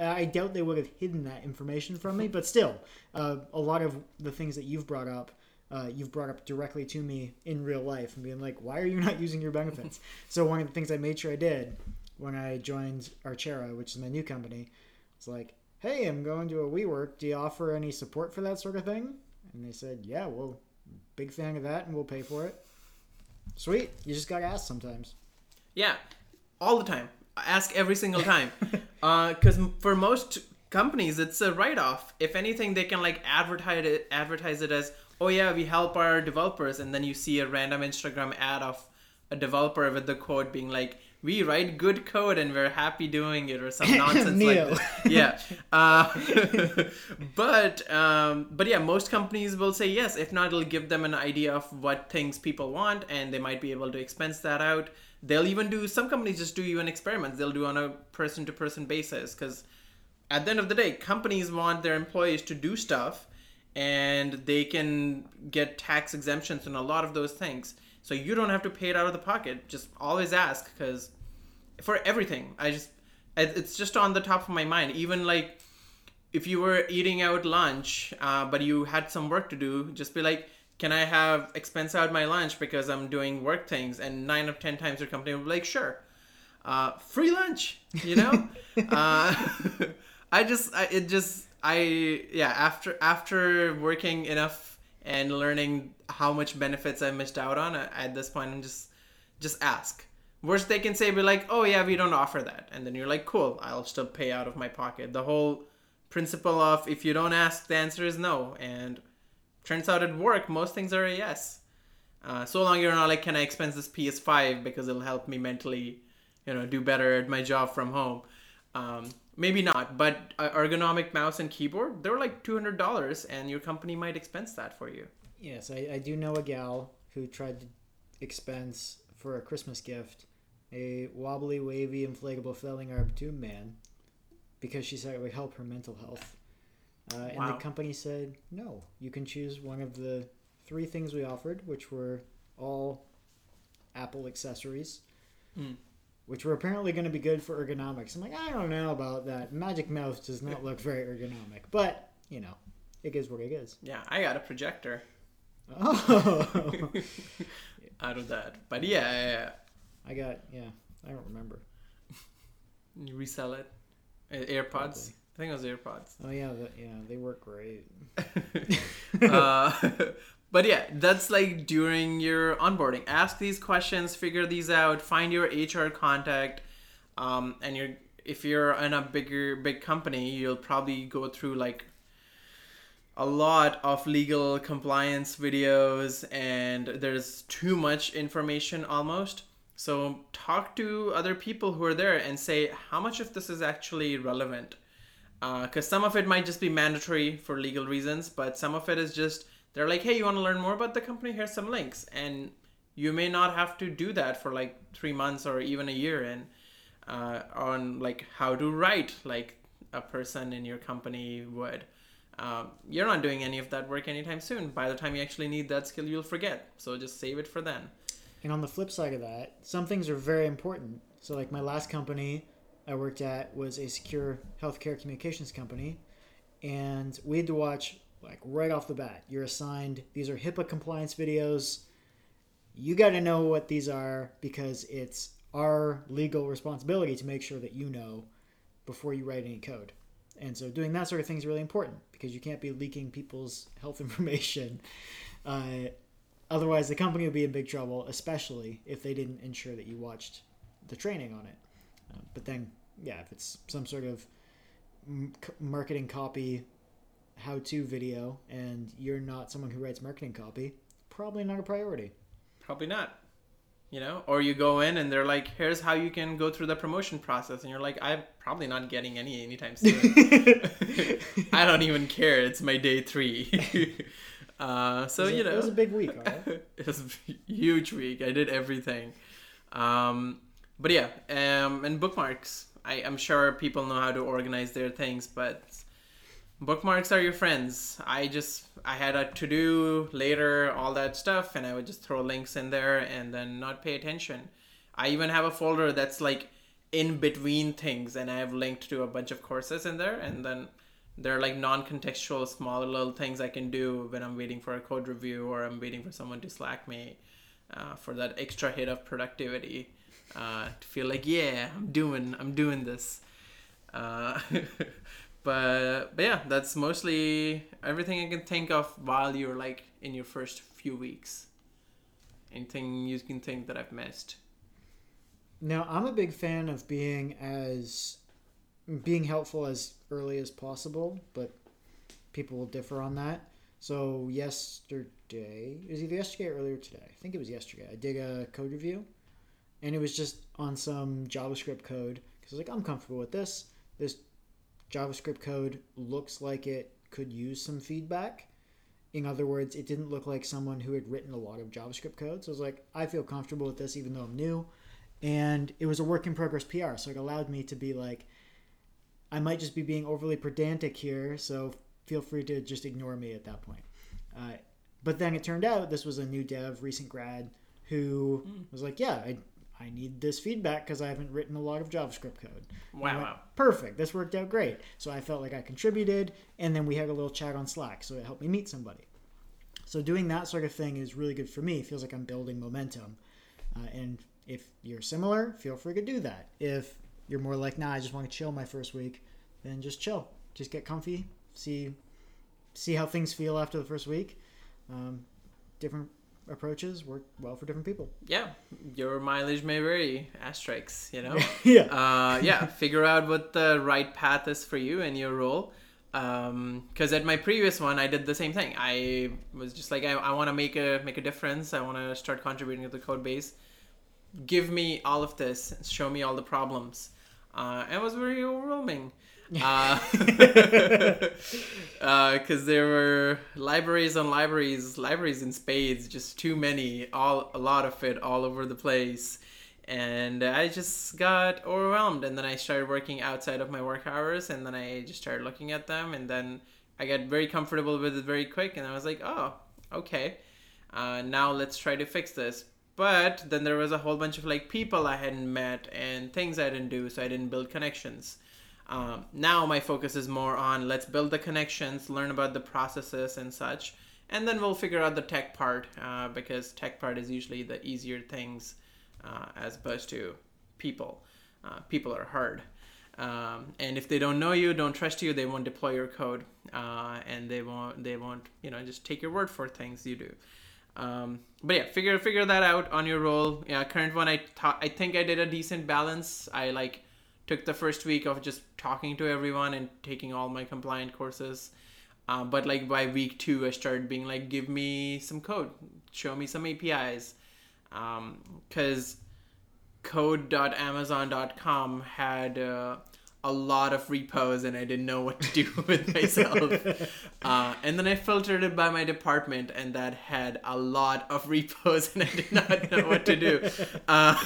I doubt they would have hidden that information from me, but still, uh, a lot of the things that you've brought up, uh, you've brought up directly to me in real life and being like, why are you (laughs) not using your benefits? so one of the things I made sure I did when I joined Archera, which is my new company, it's like, hey, I'm going to a WeWork. Do you offer any support for that sort of thing? And they said, yeah, well, big fan of that, and we'll pay for it. Sweet. You just gotta ask sometimes. Yeah, all the time ask every single time because (laughs) uh, for most companies it's a write-off if anything they can like advertise it advertise it as oh yeah we help our developers and then you see a random instagram ad of a developer with the code being like we write good code and we're happy doing it or some (laughs) nonsense like that. Yeah. (laughs) Uh, but um, but yeah, most companies will say yes. If not, it'll give them an idea of what things people want, and they might be able to expense that out they'll even do some companies just do even experiments. They'll do on a person to person basis because at the end of the day companies want their employees to do stuff and they can get tax exemptions and a lot of those things. So you don't have to pay it out of the pocket. Just always ask because for everything. I just it's just on the top of my mind. Even like if you were eating out lunch uh, but you had some work to do just be like can I have expense out my lunch because I'm doing work things? And nine of ten times your company will be like, sure, uh, free lunch. You know, (laughs) uh, (laughs) I just, I, it just, I yeah. After after working enough and learning how much benefits I missed out on, at this point, I'm just, just ask. Worst they can say, be like, oh yeah, we don't offer that, and then you're like, cool, I'll still pay out of my pocket. The whole principle of if you don't ask, the answer is no, and turns out at work most things are a yes. Uh, so long you're not like can i expense this ps5 because it'll help me mentally you know do better at my job from home? Um, maybe not but ergonomic mouse and keyboard they're like $200 and your company might expense that for you. Yes I, I do know a gal who tried to expense for a christmas gift a wobbly wavy inflatable felling arm tube man because she said it would help her mental health uh, and the company said, no, you can choose one of the three things we offered, which were all Apple accessories, mm. which were apparently going to be good for ergonomics. I'm like, I don't know about that. Magic Mouse does not look very ergonomic, but, you know, it is what it is. Yeah, I got a projector. Oh. (laughs) Out of that. But yeah, yeah, yeah. I got, yeah, I don't remember. (laughs) You resell it? AirPods? Probably. I think it was AirPods. Oh yeah, the, yeah, they work great. (laughs) uh, (laughs) but yeah, that's like during your onboarding. Ask these questions, figure these out, find your HR contact, um, and you're if you're in a bigger big company, you'll probably go through like a lot of legal compliance videos, and there's too much information almost. So talk to other people who are there and say how much of this is actually relevant because uh, some of it might just be mandatory for legal reasons, but some of it is just they're like, hey, you want to learn more about the company? Here's some links, and you may not have to do that for like three months or even a year in uh, on like how to write like a person in your company would. Um, you're not doing any of that work anytime soon. By the time you actually need that skill, you'll forget. So just save it for then. And on the flip side of that, some things are very important. So, like my last company I worked at was a secure healthcare communications company, and we had to watch like right off the bat. You're assigned these are HIPAA compliance videos. You got to know what these are because it's our legal responsibility to make sure that you know before you write any code. And so doing that sort of thing is really important because you can't be leaking people's (laughs) health information. Uh, otherwise, the company would be in big trouble, especially if they didn't ensure that you watched the training on it. But then, yeah, if it's some sort of marketing copy how to video and you're not someone who writes marketing copy, probably not a priority. Probably not. You know, or you go in and they're like, "Here's how you can go through the promotion process," and you're like, "I'm probably not getting any anytime soon. (laughs) (laughs) I don't even care. It's my day three. (laughs) uh, so was a- you know, it was a big week. All right? it was a huge week. I did everything. Um, but yeah, um, and bookmarks. I, I'm sure people know how to organize their things, but bookmarks are your friends. I just I had a to do later, all that stuff, and I would just throw links in there and then not pay attention. I even have a folder that's like in between things, and I have linked to a bunch of courses in there, and then they're like non-contextual small little things I can do when I'm waiting for a code review or I'm waiting for someone to Slack me uh, for that extra hit of productivity uh, to feel like yeah I'm doing I'm doing this. Uh, (laughs) but but yeah, that's mostly everything I can think of while you're like in your first few weeks. Anything you can think that I've missed? Now, I'm a big fan of being as being helpful as early as possible, but people will differ on that. So yesterday, it was either yesterday or earlier today. I think it was yesterday. I did a code review, and it was just on some JavaScript code because I was like, I'm comfortable with this. This JavaScript code looks like it could use some feedback. In other words, it didn't look like someone who had written a lot of JavaScript code. So I was like, I feel comfortable with this even though I'm new. And it was a work in progress PR. So it allowed me to be like, I might just be being overly pedantic here. So feel free to just ignore me at that point. Uh, but then it turned out this was a new dev, recent grad, who was like, Yeah, I, I need this feedback because I haven't written a lot of JavaScript code. Wow, went. Perfect. This worked out great. So I felt like I contributed, and then we had a little chat on Slack. So it helped me meet somebody. So doing that sort of thing is really good for me. It feels like I'm building momentum. Uh, and if you're similar, feel free to do that. If you're more like, nah, I just want to chill my first week, then just chill. Just get comfy. See, see how things feel after the first week. Um, different approaches work well for different people. Yeah, your mileage may vary. Asterisks, you know. (laughs) yeah. uh, yeah, (laughs) figure out what the right path is for you and your role. Because at my previous one, I did the same thing. I was just like, I, I want to make a make a difference. I want to start contributing to the code base. Give me all of this. Show me all the problems. Uh, it was very overwhelming. (laughs) Because there were libraries on libraries, libraries in spades, just too many, all a lot of it all over the place and I just got overwhelmed. And then I started working outside of my work hours, and then I just started looking at them, and then I got very comfortable with it very quick, and I was like, oh, okay, uh, now let's try to fix this. But then there was a whole bunch of like people I hadn't met and things I didn't do, so I didn't build connections. Um, now my focus is more on let's build the connections, learn about the processes and such, and then we'll figure out the tech part uh, because tech part is usually the easier things uh, as opposed to people. Uh, people are hard. Um, and if they don't know you, don't trust you, they won't deploy your code, uh, and they won't they won't you know just take your word for things you do. Um, but yeah, figure figure that out on your role. Yeah, current one I thought I think I did a decent balance. I like took the first week of just talking to everyone and taking all my compliant courses. Uh, but like by week two, I started being like, give me some code, show me some APIs because um, code.amazon.com had uh, a lot of repos and I didn't know what to do (laughs) with myself. (laughs) uh, and then I filtered it by my department, and that had a lot of repos, and I did not know what to do. (laughs) Uh,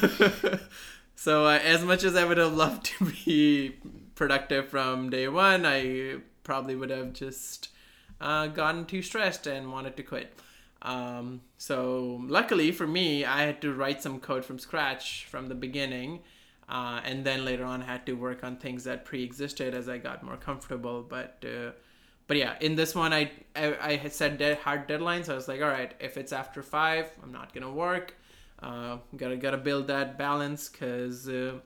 so, uh, as much as I would have loved to be productive from day one, I probably would have just uh, gotten too stressed and wanted to quit. Um, so, luckily for me, I had to write some code from scratch from the beginning uh, and then later on had to work on things that pre-existed as I got more comfortable. But uh, but yeah, in this one I I, I had set hard deadlines. I was like, all right, if it's after five, I'm not gonna work. Uh, gotta gotta build that balance because uh,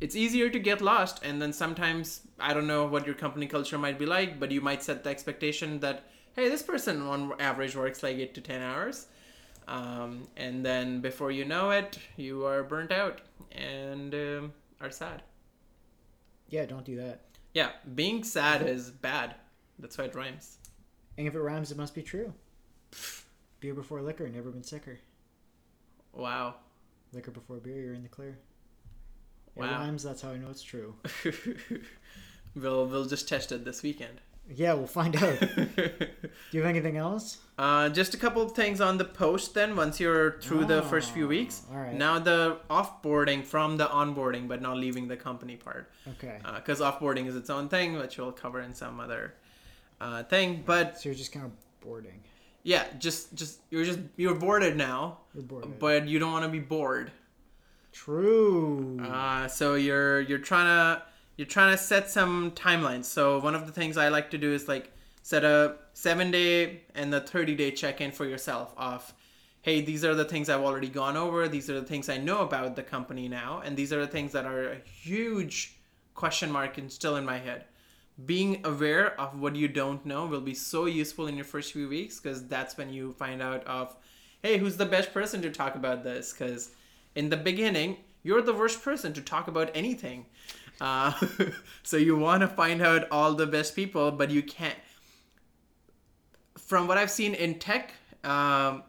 it's easier to get lost. And then sometimes I don't know what your company culture might be like, but you might set the expectation that hey, this person on average works like eight to ten hours. Um, and then before you know it, you are burnt out and um, are sad. Yeah, don't do that. Yeah, being sad is bad. That's why it rhymes. And if it rhymes, it must be true. Beer before liquor, never been sicker. Wow. Liquor before beer, you're in the clear. It Wow. rhymes, that's how I know it's true. (laughs) we'll we'll just test it this weekend. Yeah, we'll find out. (laughs) do you have anything else? Uh, just a couple of things on the post then once you're through the first few weeks. Oh, all right. Now the offboarding from the onboarding but not leaving the company part. Okay. Because offboarding is its own thing, which we'll cover in some other uh, thing. But So you're just kind of boarding. Yeah, just just you're just you're boarded now, You're boarded. but you don't want to be bored. True. Uh, so you're you're trying to you're trying to set some timelines. So one of the things I like to do is like set a seven day and a thirty day check in for yourself of hey these are the things I've already gone over. These are the things I know about the company now, and these are the things that are a huge question mark and still in my head. Being aware of what you don't know will be so useful in your first few weeks because that's when you find out of hey who's the best person to talk about this? Because in the beginning you're the worst person to talk about anything. Uh, (laughs) so you want to find out all the best people but you can't. From what i've seen in tech um,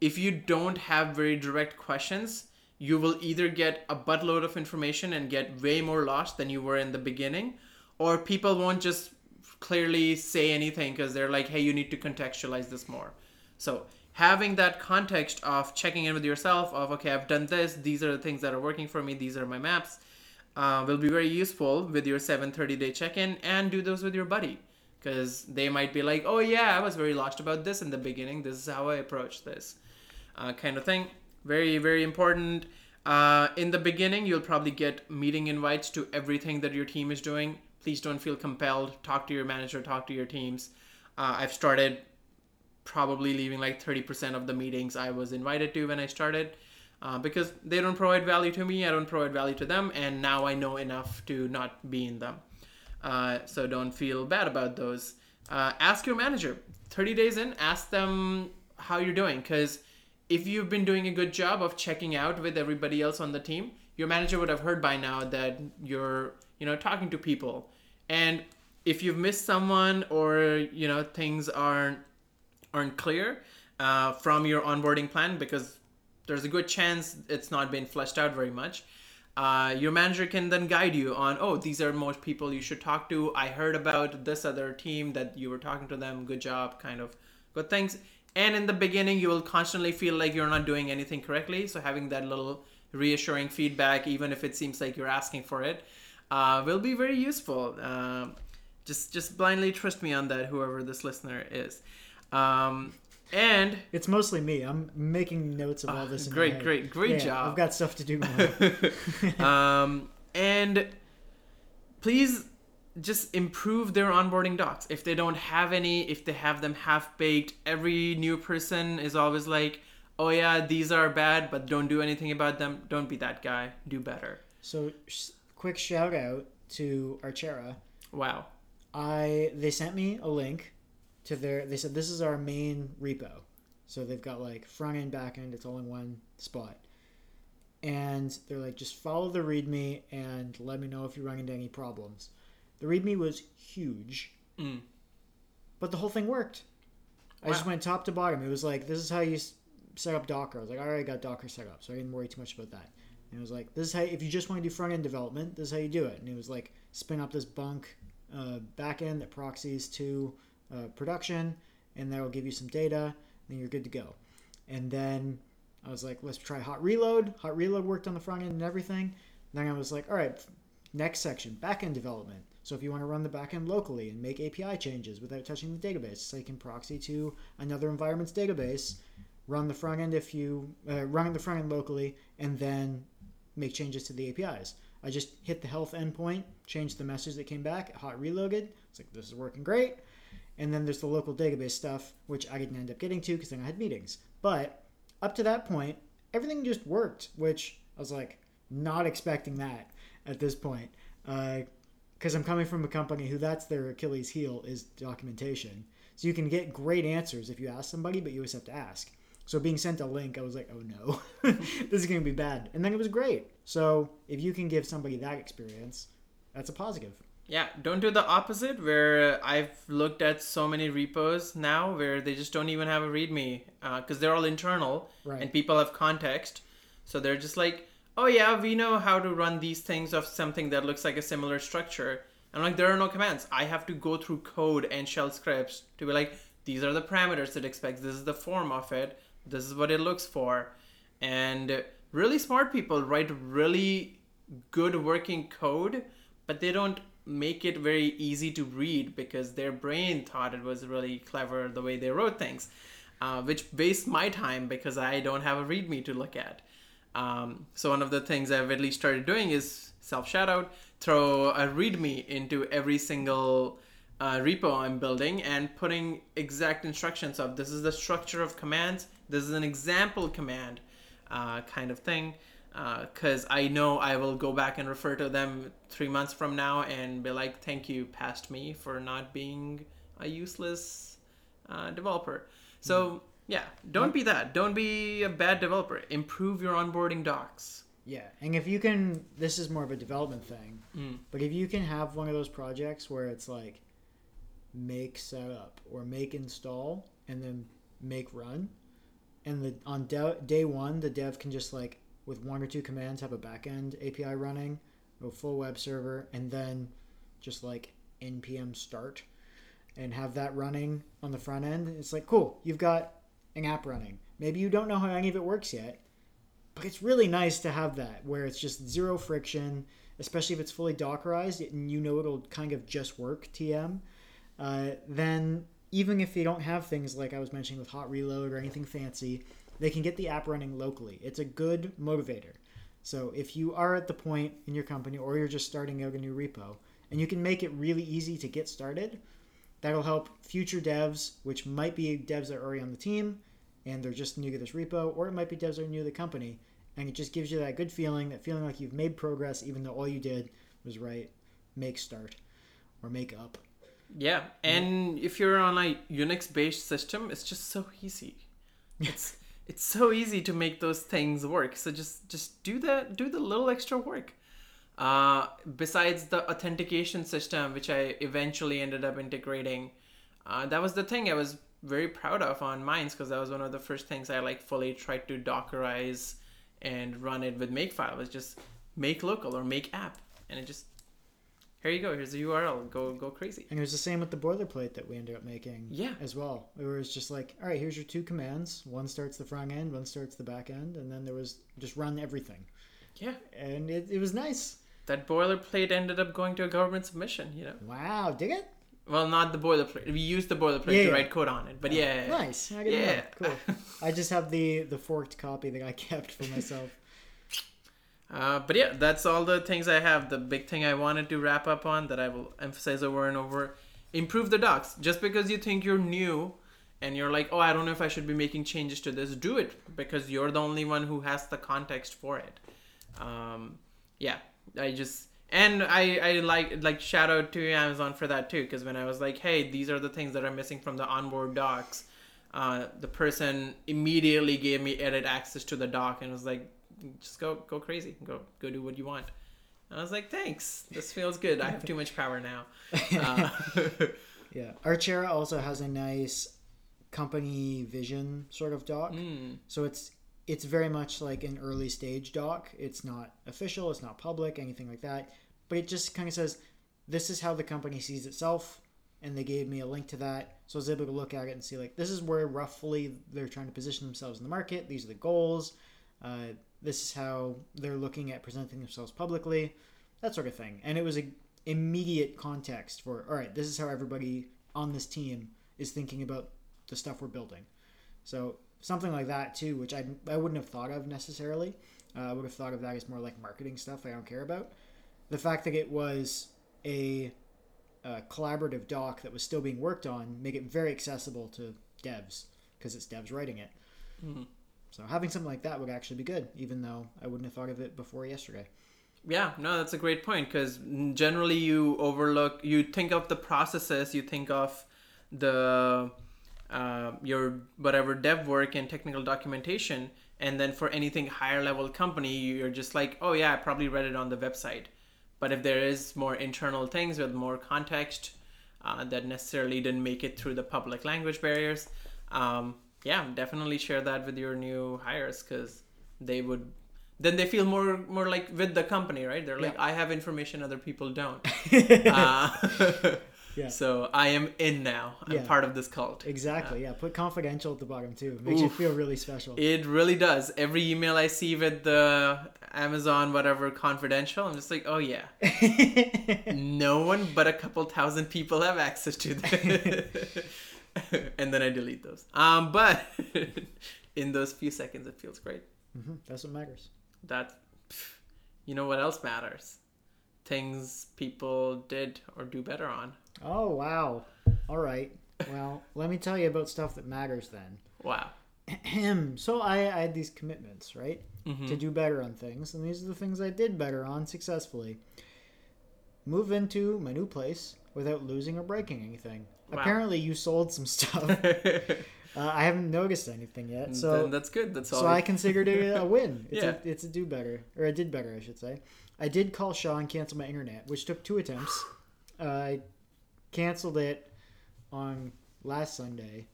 if you don't have very direct questions you will either get a buttload of information and get way more lost than you were in the beginning or people won't just clearly say anything because they're like hey you need to contextualize this more. So having that context of checking in with yourself of okay i've done this. These are the things that are working for me. These are my maps uh, will be very useful with your 730 day check-in and do those with your buddy. Because they might be like oh yeah i was very lost about this in the beginning. This is how i approach this uh, kind of thing. Very very important. Uh, in the beginning you'll probably get meeting invites to everything that your team is doing please don't feel compelled talk to your manager talk to your teams uh, i've started probably leaving like 30% of the meetings I was invited to when I started uh, because they don't provide value to me, I don't provide value to them, and now I know enough to not be in them. Uh, so don't feel bad about those. Uh, ask your manager 30 days in, ask them how you're doing because if you've been doing a good job of checking out with everybody else on the team, your manager would have heard by now that you're, you know, talking to people. And if you've missed someone or, you know, things aren't aren't clear uh, from your onboarding plan because there's a good chance it's not been fleshed out very much. Uh, your manager can then guide you on, oh, these are most people you should talk to. I heard about this other team that you were talking to them. Good job, kind of good things. And in the beginning, you will constantly feel like you're not doing anything correctly. So having that little reassuring feedback, even if it seems like you're asking for it, uh, will be very useful. Uh, just just blindly trust me on that, whoever this listener is. Um, and It's mostly me. I'm making notes of all this. in my Ah, great, great, great Yeah, job. I've got stuff to do (laughs) (laughs) um, and please just improve their onboarding docs. If they don't have any, if they have them half baked, every new person is always like, oh yeah, these are bad, but don't do anything about them. Don't be that guy. Do better. so, quick shout out to Archera. Wow. I they sent me a link to their. They said this is our main repo, so they've got like front end, back end. It's all in one spot, and they're like, just follow the README and let me know if you run into any problems. The README was huge, Mm. but the whole thing worked. I just went top to bottom. It was like this is how you set up Docker. I was like, all right, I got Docker set up, so I didn't worry too much about that. And it was like, this is how, if you just want to do front end development, this is how you do it. And it was like, spin up this bunk uh, back end that proxies to uh, production, and that'll give you some data, then you're good to go. And then I was like, let's try hot reload. Hot reload worked on the front end and everything. Then I was like, all right, next section, backend development. So if you want to run the backend locally and make API changes without touching the database, so you can proxy to another environment's database, run the front end if you uh, run the front end locally, and then make changes to the APIs. I just hit the health endpoint, changed the message that came back, hot reloaded. It's like this is working great. And then there's the local database stuff, which I didn't end up getting to because then I had meetings. But up to that point, everything just worked, which I was like not expecting that at this point. Because uh, I'm coming from a company who that's their Achilles heel is documentation. So you can get great answers if you ask somebody, but you always have to ask. So being sent a link, I was like, oh no, (laughs) this is going to be bad. And then it was great. So if you can give somebody that experience, that's a positive. Yeah, don't do the opposite where I've looked at so many repos now where they just don't even have a README because uh, they're all internal Right. and people have context. So they're just like, oh yeah, we know how to run these things of something that looks like a similar structure. And like, there are no commands. I have to go through code and shell scripts to be like, these are the parameters it expects. This is the form of it. This is what it looks for. And really smart people write really good working code, but they don't make it very easy to read because their brain thought it was really clever the way they wrote things, uh, which wastes my time because I don't have a README to look at. Um, so one of the things I've at least started doing is self shout out, throw a README into every single uh, repo I'm building and putting exact instructions of this is the structure of commands, this is an example command uh, kind of thing because uh, I know I will go back and refer to them three months from now and be like, "Thank you, past me, for not being a useless uh, developer." So mm. yeah, don't be that. Don't be a bad developer. Improve your onboarding docs. Yeah, and if you can, this is more of a development thing. Mm. But if you can have one of those projects where it's like make setup or make install and then make run, and the on de- day one the dev can just like with one or two commands have a backend API running, a full web server, and then just like npm start and have that running on the front end. It's like, cool, you've got an app running. Maybe you don't know how any of it works yet, but it's really nice to have that where it's just zero friction, especially if it's fully Dockerized and you know it'll kind of just work TM. Uh, then even if they don't have things like I was mentioning with hot reload or anything fancy, they can get the app running locally. It's a good motivator. So if you are at the point in your company or you're just starting out a new repo and you can make it really easy to get started, that'll help future devs, which might be devs that are already on the team and they're just new to this repo, or it might be devs that are new to the company. And it just gives you that good feeling, that feeling like you've made progress even though all you did was write make start or make up. Yeah, and if you're on a Unix based system, it's just so easy. (laughs) It's it's so easy to make those things work. So just just do the do the little extra work. Uh, besides the authentication system, which I eventually ended up integrating, uh, that was the thing I was very proud of on Minds because that was one of the first things I like fully tried to Dockerize and run it with Makefile was just make local or make app, and it just here you go. Here's the URL. Go go crazy. And it was the same with the boilerplate that we ended up making. Yeah. As well, it was just like, all right, here's your two commands. One starts the front end, one starts the back end, and then there was just run everything. Yeah. And it, it was nice. That boilerplate ended up going to a government submission. You know. Wow, dig it. Well, not the boilerplate. We used the boilerplate Yeah, to yeah. write code on it, but yeah. Nice. I Yeah. yeah. Cool. (laughs) I just have the the forked copy that I (laughs) kept for myself. Uh, but yeah, that's all the things I have. The big thing I wanted to wrap up on that I will emphasize over and over: improve the docs. Just because you think you're new and you're like, oh, I don't know if I should be making changes to this, do it because you're the only one who has the context for it. Um, yeah, I just and I I like like shout out to Amazon for that too because when I was like, hey, these are the things that are missing from the onboard docs. Uh, the person immediately gave me edit access to the doc and was like, just go go crazy go go do what you want And i was like thanks this feels good i have too much power now (laughs) uh, (laughs) Yeah. Archera also has a nice company vision sort of doc. mm, So it's it's very much like an early stage doc. It's not official, it's not public, anything like that. But it just kind of says, this is how the company sees itself. And they gave me a link to that. So I was able to look at it and see, like, this is where roughly they're trying to position themselves in the market. These are the goals. Uh, this is how they're looking at presenting themselves publicly, that sort of thing. And it was a immediate context for, all right, this is how everybody on this team is thinking about the stuff we're building. So something like that too, which I I wouldn't have thought of necessarily. Uh, I would have thought of that as more like marketing stuff I don't care about. The fact that it was a, a collaborative doc that was still being worked on make it very accessible to devs because it's devs writing it. Mm-hmm. So having something like that would actually be good, even though I wouldn't have thought of it before yesterday. Yeah, no, that's a great point because generally you overlook, you think of the processes, you think of the uh, your whatever dev work and technical documentation, and then for anything higher level company, you're just like, oh yeah, I probably read it on the website. But if there is more internal things with more context uh, that necessarily didn't make it through the public language barriers, um, yeah, definitely share that with your new hires because they would then they feel more more like with the company right they're like Yeah. i have information other people don't (laughs) uh, (laughs) Yeah. so i am in now i'm Yeah. part of this cult Exactly. Yeah. Put confidential at the bottom too. It makes you feel really special. it really does every email i see with the amazon whatever confidential i'm just like oh yeah (laughs) no one but a couple thousand people have access to this (laughs) and then i delete those um but (laughs) in those few seconds it feels great hmm That's what matters. that pff, you know what else matters things people did or do better on Oh wow. All right. Well, (laughs) let me tell you about stuff that matters then. wow (clears throat) so I, I had these commitments, right, Mhm. to do better on things, and these are the things I did better on successfully. Move into my new place without losing or breaking anything. Wow. Apparently, you sold some stuff. (laughs) uh, I haven't noticed anything yet, so then that's good that's all so I considered it a (laughs) win. It's Yeah. a it's a do better, or I did better, I should say. I did call Shaw and cancel my internet, which took two attempts. Uh, I canceled it on last Sunday,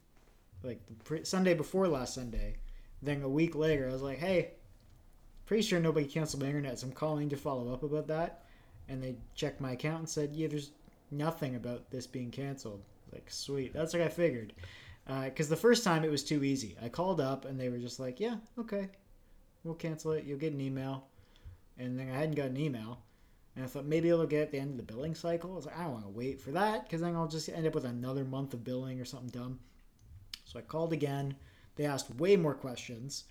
like the pre- Sunday before last Sunday. Then a week later, I was like, "Hey, pretty sure nobody canceled my internet, so I'm calling to follow up about that." And they checked my account and said, "Yeah, there's nothing about this being canceled." Like, sweet, that's what I figured. Because the first time it was too easy. I called up and they were just like, "Yeah, okay, we'll cancel it. You'll get an email." And then I hadn't got an email, and I thought maybe it'll get at the end of the billing cycle. I was like, I don't want to wait for that because then I'll just end up with another month of billing or something dumb. So I called again. They asked way more questions.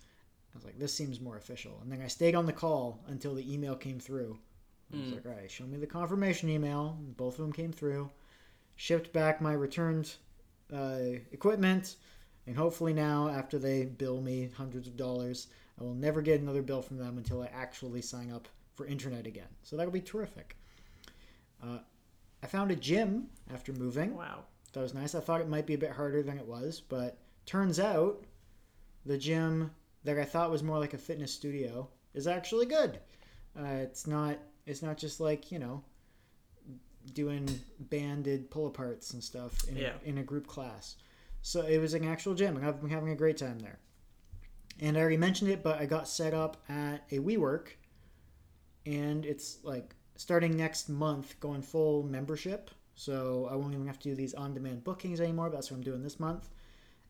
I was like, this seems more official. And then I stayed on the call until the email came through. I was Mm. like, all right, show me the confirmation email. And both of them came through. Shipped back my returned uh, equipment. And hopefully now, after they bill me hundreds of dollars, I will never get another bill from them until I actually sign up for internet again. So that'll be terrific. Uh, I found a gym after moving. wow That was nice. I thought it might be a bit harder than it was, but turns out the gym that I thought was more like a fitness studio is actually good. Uh, it's not. It's not just like you know doing banded pull aparts and stuff in, Yeah. a, in a group class. So it was an actual gym, and I've been having a great time there. And I already mentioned it, but I got set up at a WeWork, and it's like starting next month going full membership. So I won't even have to do these on-demand bookings anymore. But that's what I'm doing this month,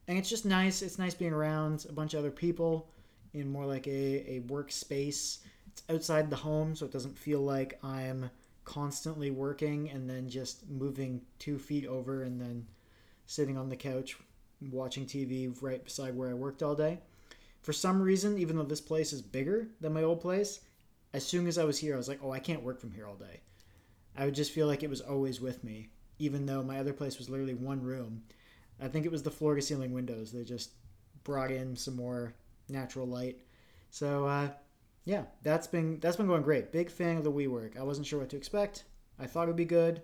and it's just nice. It's nice being around a bunch of other people in more like a, a workspace. It's outside the home, so it doesn't feel like I'm constantly working and then just moving two feet over and then sitting on the couch watching TV right beside where I worked all day. For some reason, even though this place is bigger than my old place, as soon as I was here, I was like, oh, I can't work from here all day. I would just feel like it was always with me, even though my other place was literally one room. I think it was the floor to ceiling windows. They just brought in some more natural light. So, uh, yeah, that's been that's been going great. Big fan of the WeWork. I wasn't sure what to expect. I thought it'd be good,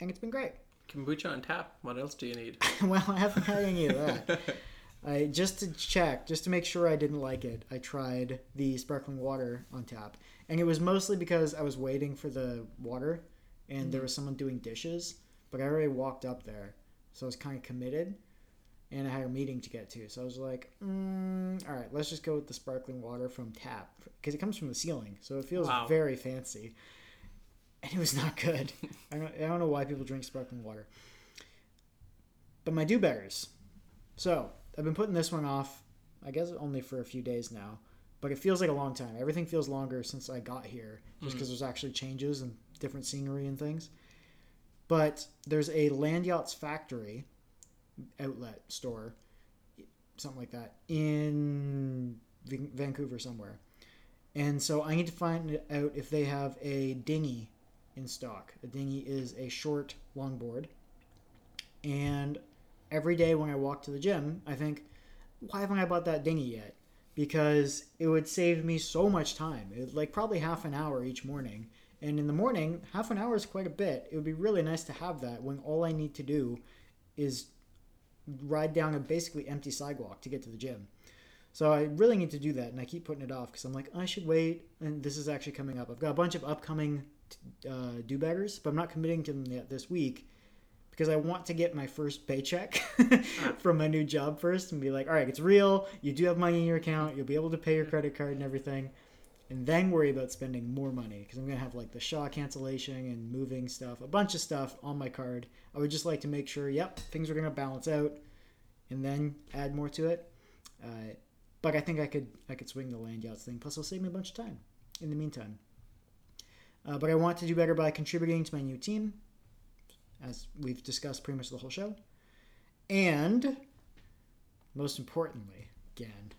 and it's been great. kombucha on tap what else do you need (laughs) well, I haven't had any of that. (laughs) I just to check, just to make sure I didn't like it. I tried the sparkling water on tap, and it was mostly because I was waiting for the water, and there mm-hmm. was someone doing dishes. But I already walked up there, so I was kind of committed. And I had a meeting to get to. So I was like, mm, all right, let's just go with the sparkling water from tap because it comes from the ceiling, so it feels Wow. very fancy. And it was not good. (laughs) I don't, I don't know why people drink sparkling water. But my do betters. So I've been putting this one off, I guess only for a few days now, but it feels like a long time. Everything feels longer since I got here, just because there's actually changes and different scenery and things. But there's a Land Yachts Factory outlet store, something like that, in Vancouver somewhere. And so I need to find out if they have a dinghy in stock. A dinghy is a short longboard. And every day when I walk to the gym, I think, why haven't I bought that dinghy yet? Because it would save me so much time. It like probably half an hour each morning. And in the morning, half an hour is quite a bit. It would be really nice to have that when all I need to do is ride down a basically empty sidewalk to get to the gym. So I really need to do that, and I keep putting it off because I'm like, I should wait. And this is actually coming up. I've got a bunch of upcoming uh, do betters, but I'm not committing to them yet this week because I want to get my first paycheck (laughs) from my new job first and be like, all right, it's real. You do have money in your account. You'll be able to pay your credit card and everything. And then worry about spending more money because I'm going to have like the Shaw cancellation and moving stuff, a bunch of stuff on my card. I would just like to make sure, yep, things are going to balance out and then add more to it. Uh, but I think I could I could swing the Landyachtz thing. Plus, it'll save me a bunch of time in the meantime. Uh, but I want to do better by contributing to my new team, as we've discussed pretty much the whole show. And most importantly, again,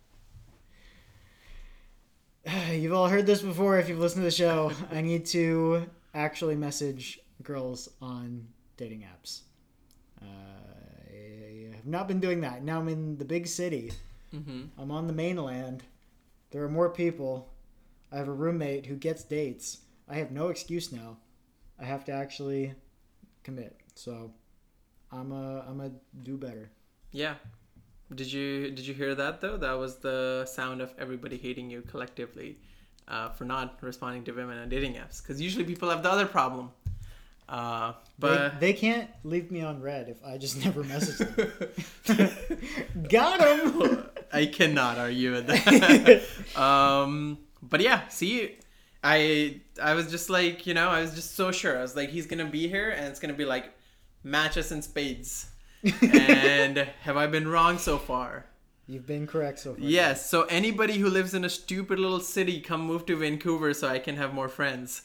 (sighs) you've all heard this before if you've listened to the show. I need to actually message girls on dating apps. Uh, I have not been doing that. Now I'm in the big city. Mm-hmm. I'm on the mainland. There are more people. I have a roommate who gets dates. I have no excuse now. I have to actually commit. So I'm a I'm a do better. Yeah. Did you did you hear that though? That was the sound of everybody hating you collectively uh, for not responding to women on dating apps. Because usually people have the other problem. Uh, but they, they can't leave me on read if I just (laughs) never message them. (laughs) Got him. (laughs) I cannot argue with that. um, but yeah, see, I I was just like, you know, I was just so sure. I was like, he's gonna be here, and it's gonna be like matches and spades. And have I been wrong so far? You've been correct so far. Yes. So anybody who lives in a stupid little city, come move to Vancouver so I can have more friends.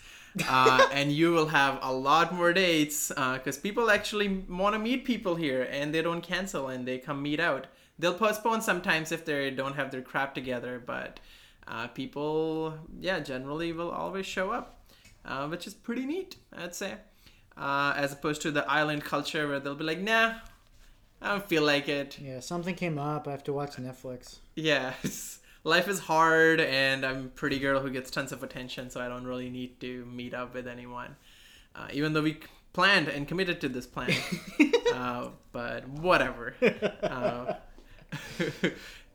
uh, (laughs) and you will have a lot more dates because people actually want to meet people here and they don't cancel and they come meet out. They'll postpone sometimes if they don't have their crap together, but uh, people, yeah, generally will always show up, uh, which is pretty neat, I'd say. Uh, as opposed to the island culture where they'll be like, nah, I don't feel like it. Yeah, something came up. I have to watch Netflix. Yeah, it's- (laughs) life is hard, and I'm a pretty girl who gets tons of attention, so I don't really need to meet up with anyone. Uh, even though we planned and committed to this plan, (laughs) uh, but whatever. Uh,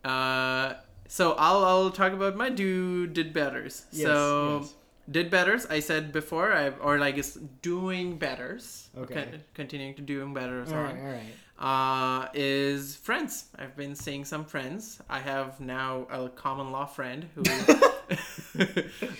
(laughs) uh, so I'll I'll talk about my do did betters. Yes, so yes. did betters. I said before, I or like it's doing betters. Okay. Con- continuing to doing betters All right, all right. Uh, is friends. I've been seeing some friends. I have now a common law friend who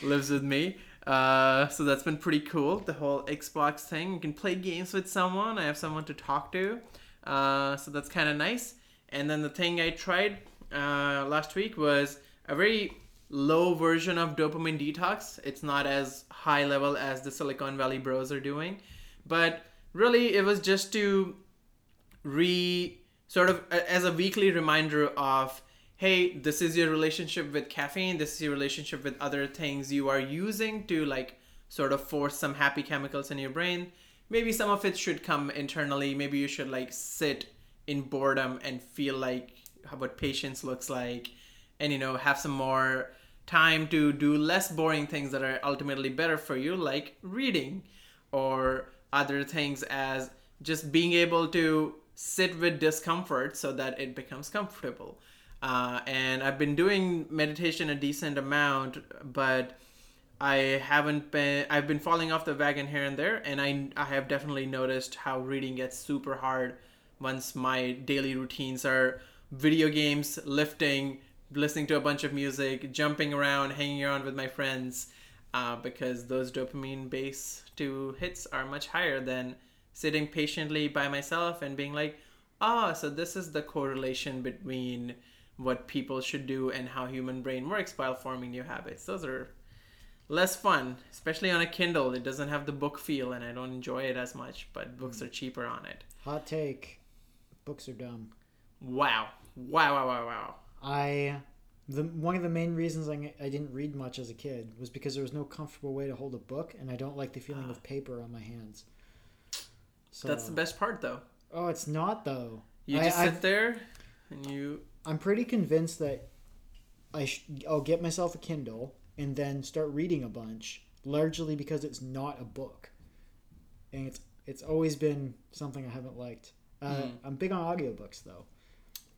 (laughs) lives with me. Uh, so that's been pretty cool. The whole Xbox thing. You can play games with someone. I have someone to talk to. Uh, so that's kind of nice. And then the thing I tried uh, last week was a very low version of dopamine detox. It's not as high level as the Silicon Valley bros are doing. But really, it was just to re sort of as a weekly reminder of hey this is your relationship with caffeine this is your relationship with other things you are using to like sort of force some happy chemicals in your brain. Maybe some of it should come internally. Maybe you should like sit in boredom and feel like what patience looks like and you know have some more time to do less boring things that are ultimately better for you like reading or other things as just being able to sit with discomfort so that it becomes comfortable. Uh, and i've been doing meditation a decent amount but i haven't been i've been falling off the wagon here and there and i, I have definitely noticed how reading gets super hard once my daily routines are video games, lifting, listening to a bunch of music, jumping around, hanging around with my friends, uh, because those dopamine base to hits are much higher than sitting patiently by myself and being like, ah, oh, so this is the correlation between what people should do and how human brain works while forming new habits. Those are less fun, especially on a Kindle. It doesn't have the book feel, and I don't enjoy it as much. But books are cheaper on it. Hot take: books are dumb. Wow! Wow! Wow! Wow! Wow! I the one of the main reasons I, I didn't read much as a kid was because there was no comfortable way to hold a book, and I don't like the feeling of paper on my hands. So, That's the best part, though. Oh, it's not though. You just I, sit I've, there, and you. I'm pretty convinced that I sh- I'll get myself a Kindle and then start reading a bunch, largely because it's not a book, and it's it's always been something I haven't liked. Uh, mm. I'm big on audiobooks though.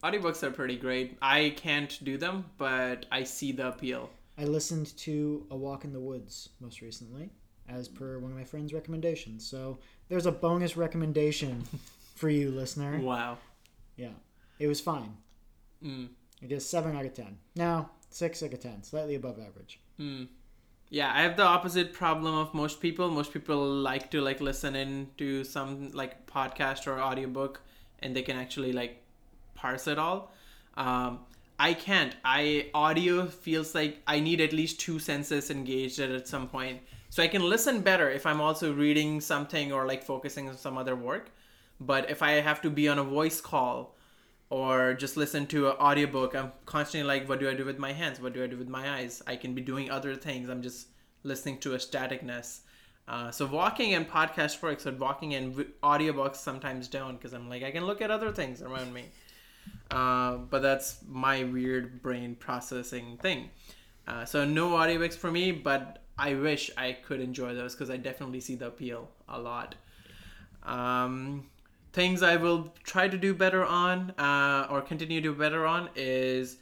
Audiobooks are pretty great. I can't do them, but I see the appeal. I listened to A Walk in the Woods most recently, as per one of my friend's recommendations. So there's a bonus recommendation (laughs) for you, listener. Wow. Yeah. It was fine. Mm. I guess 7 out of 10. Now, 6 out of 10, slightly above average. Mm. Yeah, I have the opposite problem of most people. Most people like to like listen in to some like podcast or audiobook and they can actually like parse it all. Um, I can't. I audio feels like I need at least two senses engaged at, at some point. So I can listen better if I'm also reading something or like focusing on some other work. But if I have to be on a voice call or just listen to an audiobook, I'm constantly like, what do I do with my hands? What do I do with my eyes? I can be doing other things. I'm just listening to a staticness. Uh, so walking and podcast works, but walking and audiobooks sometimes don't because I'm like, I can look at other things around me. Uh, but that's my weird brain processing thing. Uh, so no audiobooks for me, but I wish I could enjoy those because I definitely see the appeal a lot. Um, things I will try to do better on uh, or continue to do better on is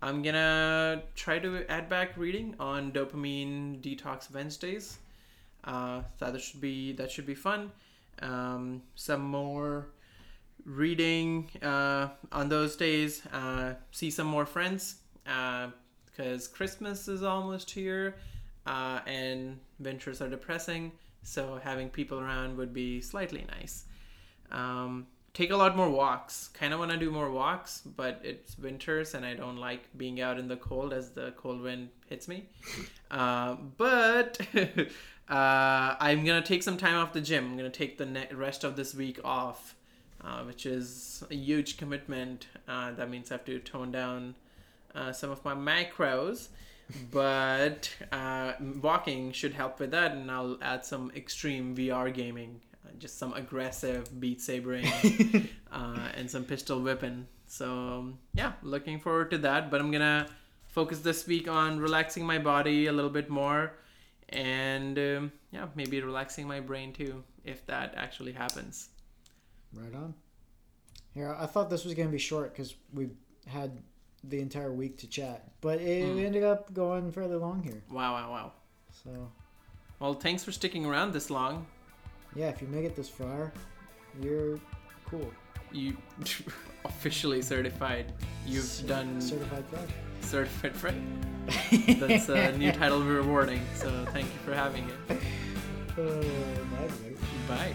I'm gonna try to add back reading on dopamine detox Wednesdays. Uh, that should be that should be fun. Um, some more reading uh, on those days, uh, see some more friends because uh, Christmas is almost here uh, and winters are depressing. So having people around would be slightly nice. Um, take a lot more walks. Kind of want to do more walks, but it's winters and I don't like being out in the cold as the cold wind hits me. (laughs) Uh, but (laughs) uh, I'm gonna take some time off the gym. I'm gonna take the ne- rest of this week off uh, which is a huge commitment. Uh, that means I have to tone down uh, some of my macros, but uh, walking should help with that, and I'll add some extreme VR gaming, uh, just some aggressive beat sabering (laughs) and some pistol whipping. So yeah, looking forward to that. But I'm gonna focus this week on relaxing my body a little bit more, and um, yeah, maybe relaxing my brain too, if that actually happens. Right on. Here, I thought this was going to be short because we had the entire week to chat, but it mm. ended up going fairly long here. Wow, wow, wow. So. Well, thanks for sticking around this long. Yeah, if you make it this far, you're cool. You (laughs) officially certified. You've C- done certified friend. Certified friend. (laughs) That's a new title we're awarding. So thank you for having it. (laughs) Uh, bye. Bye.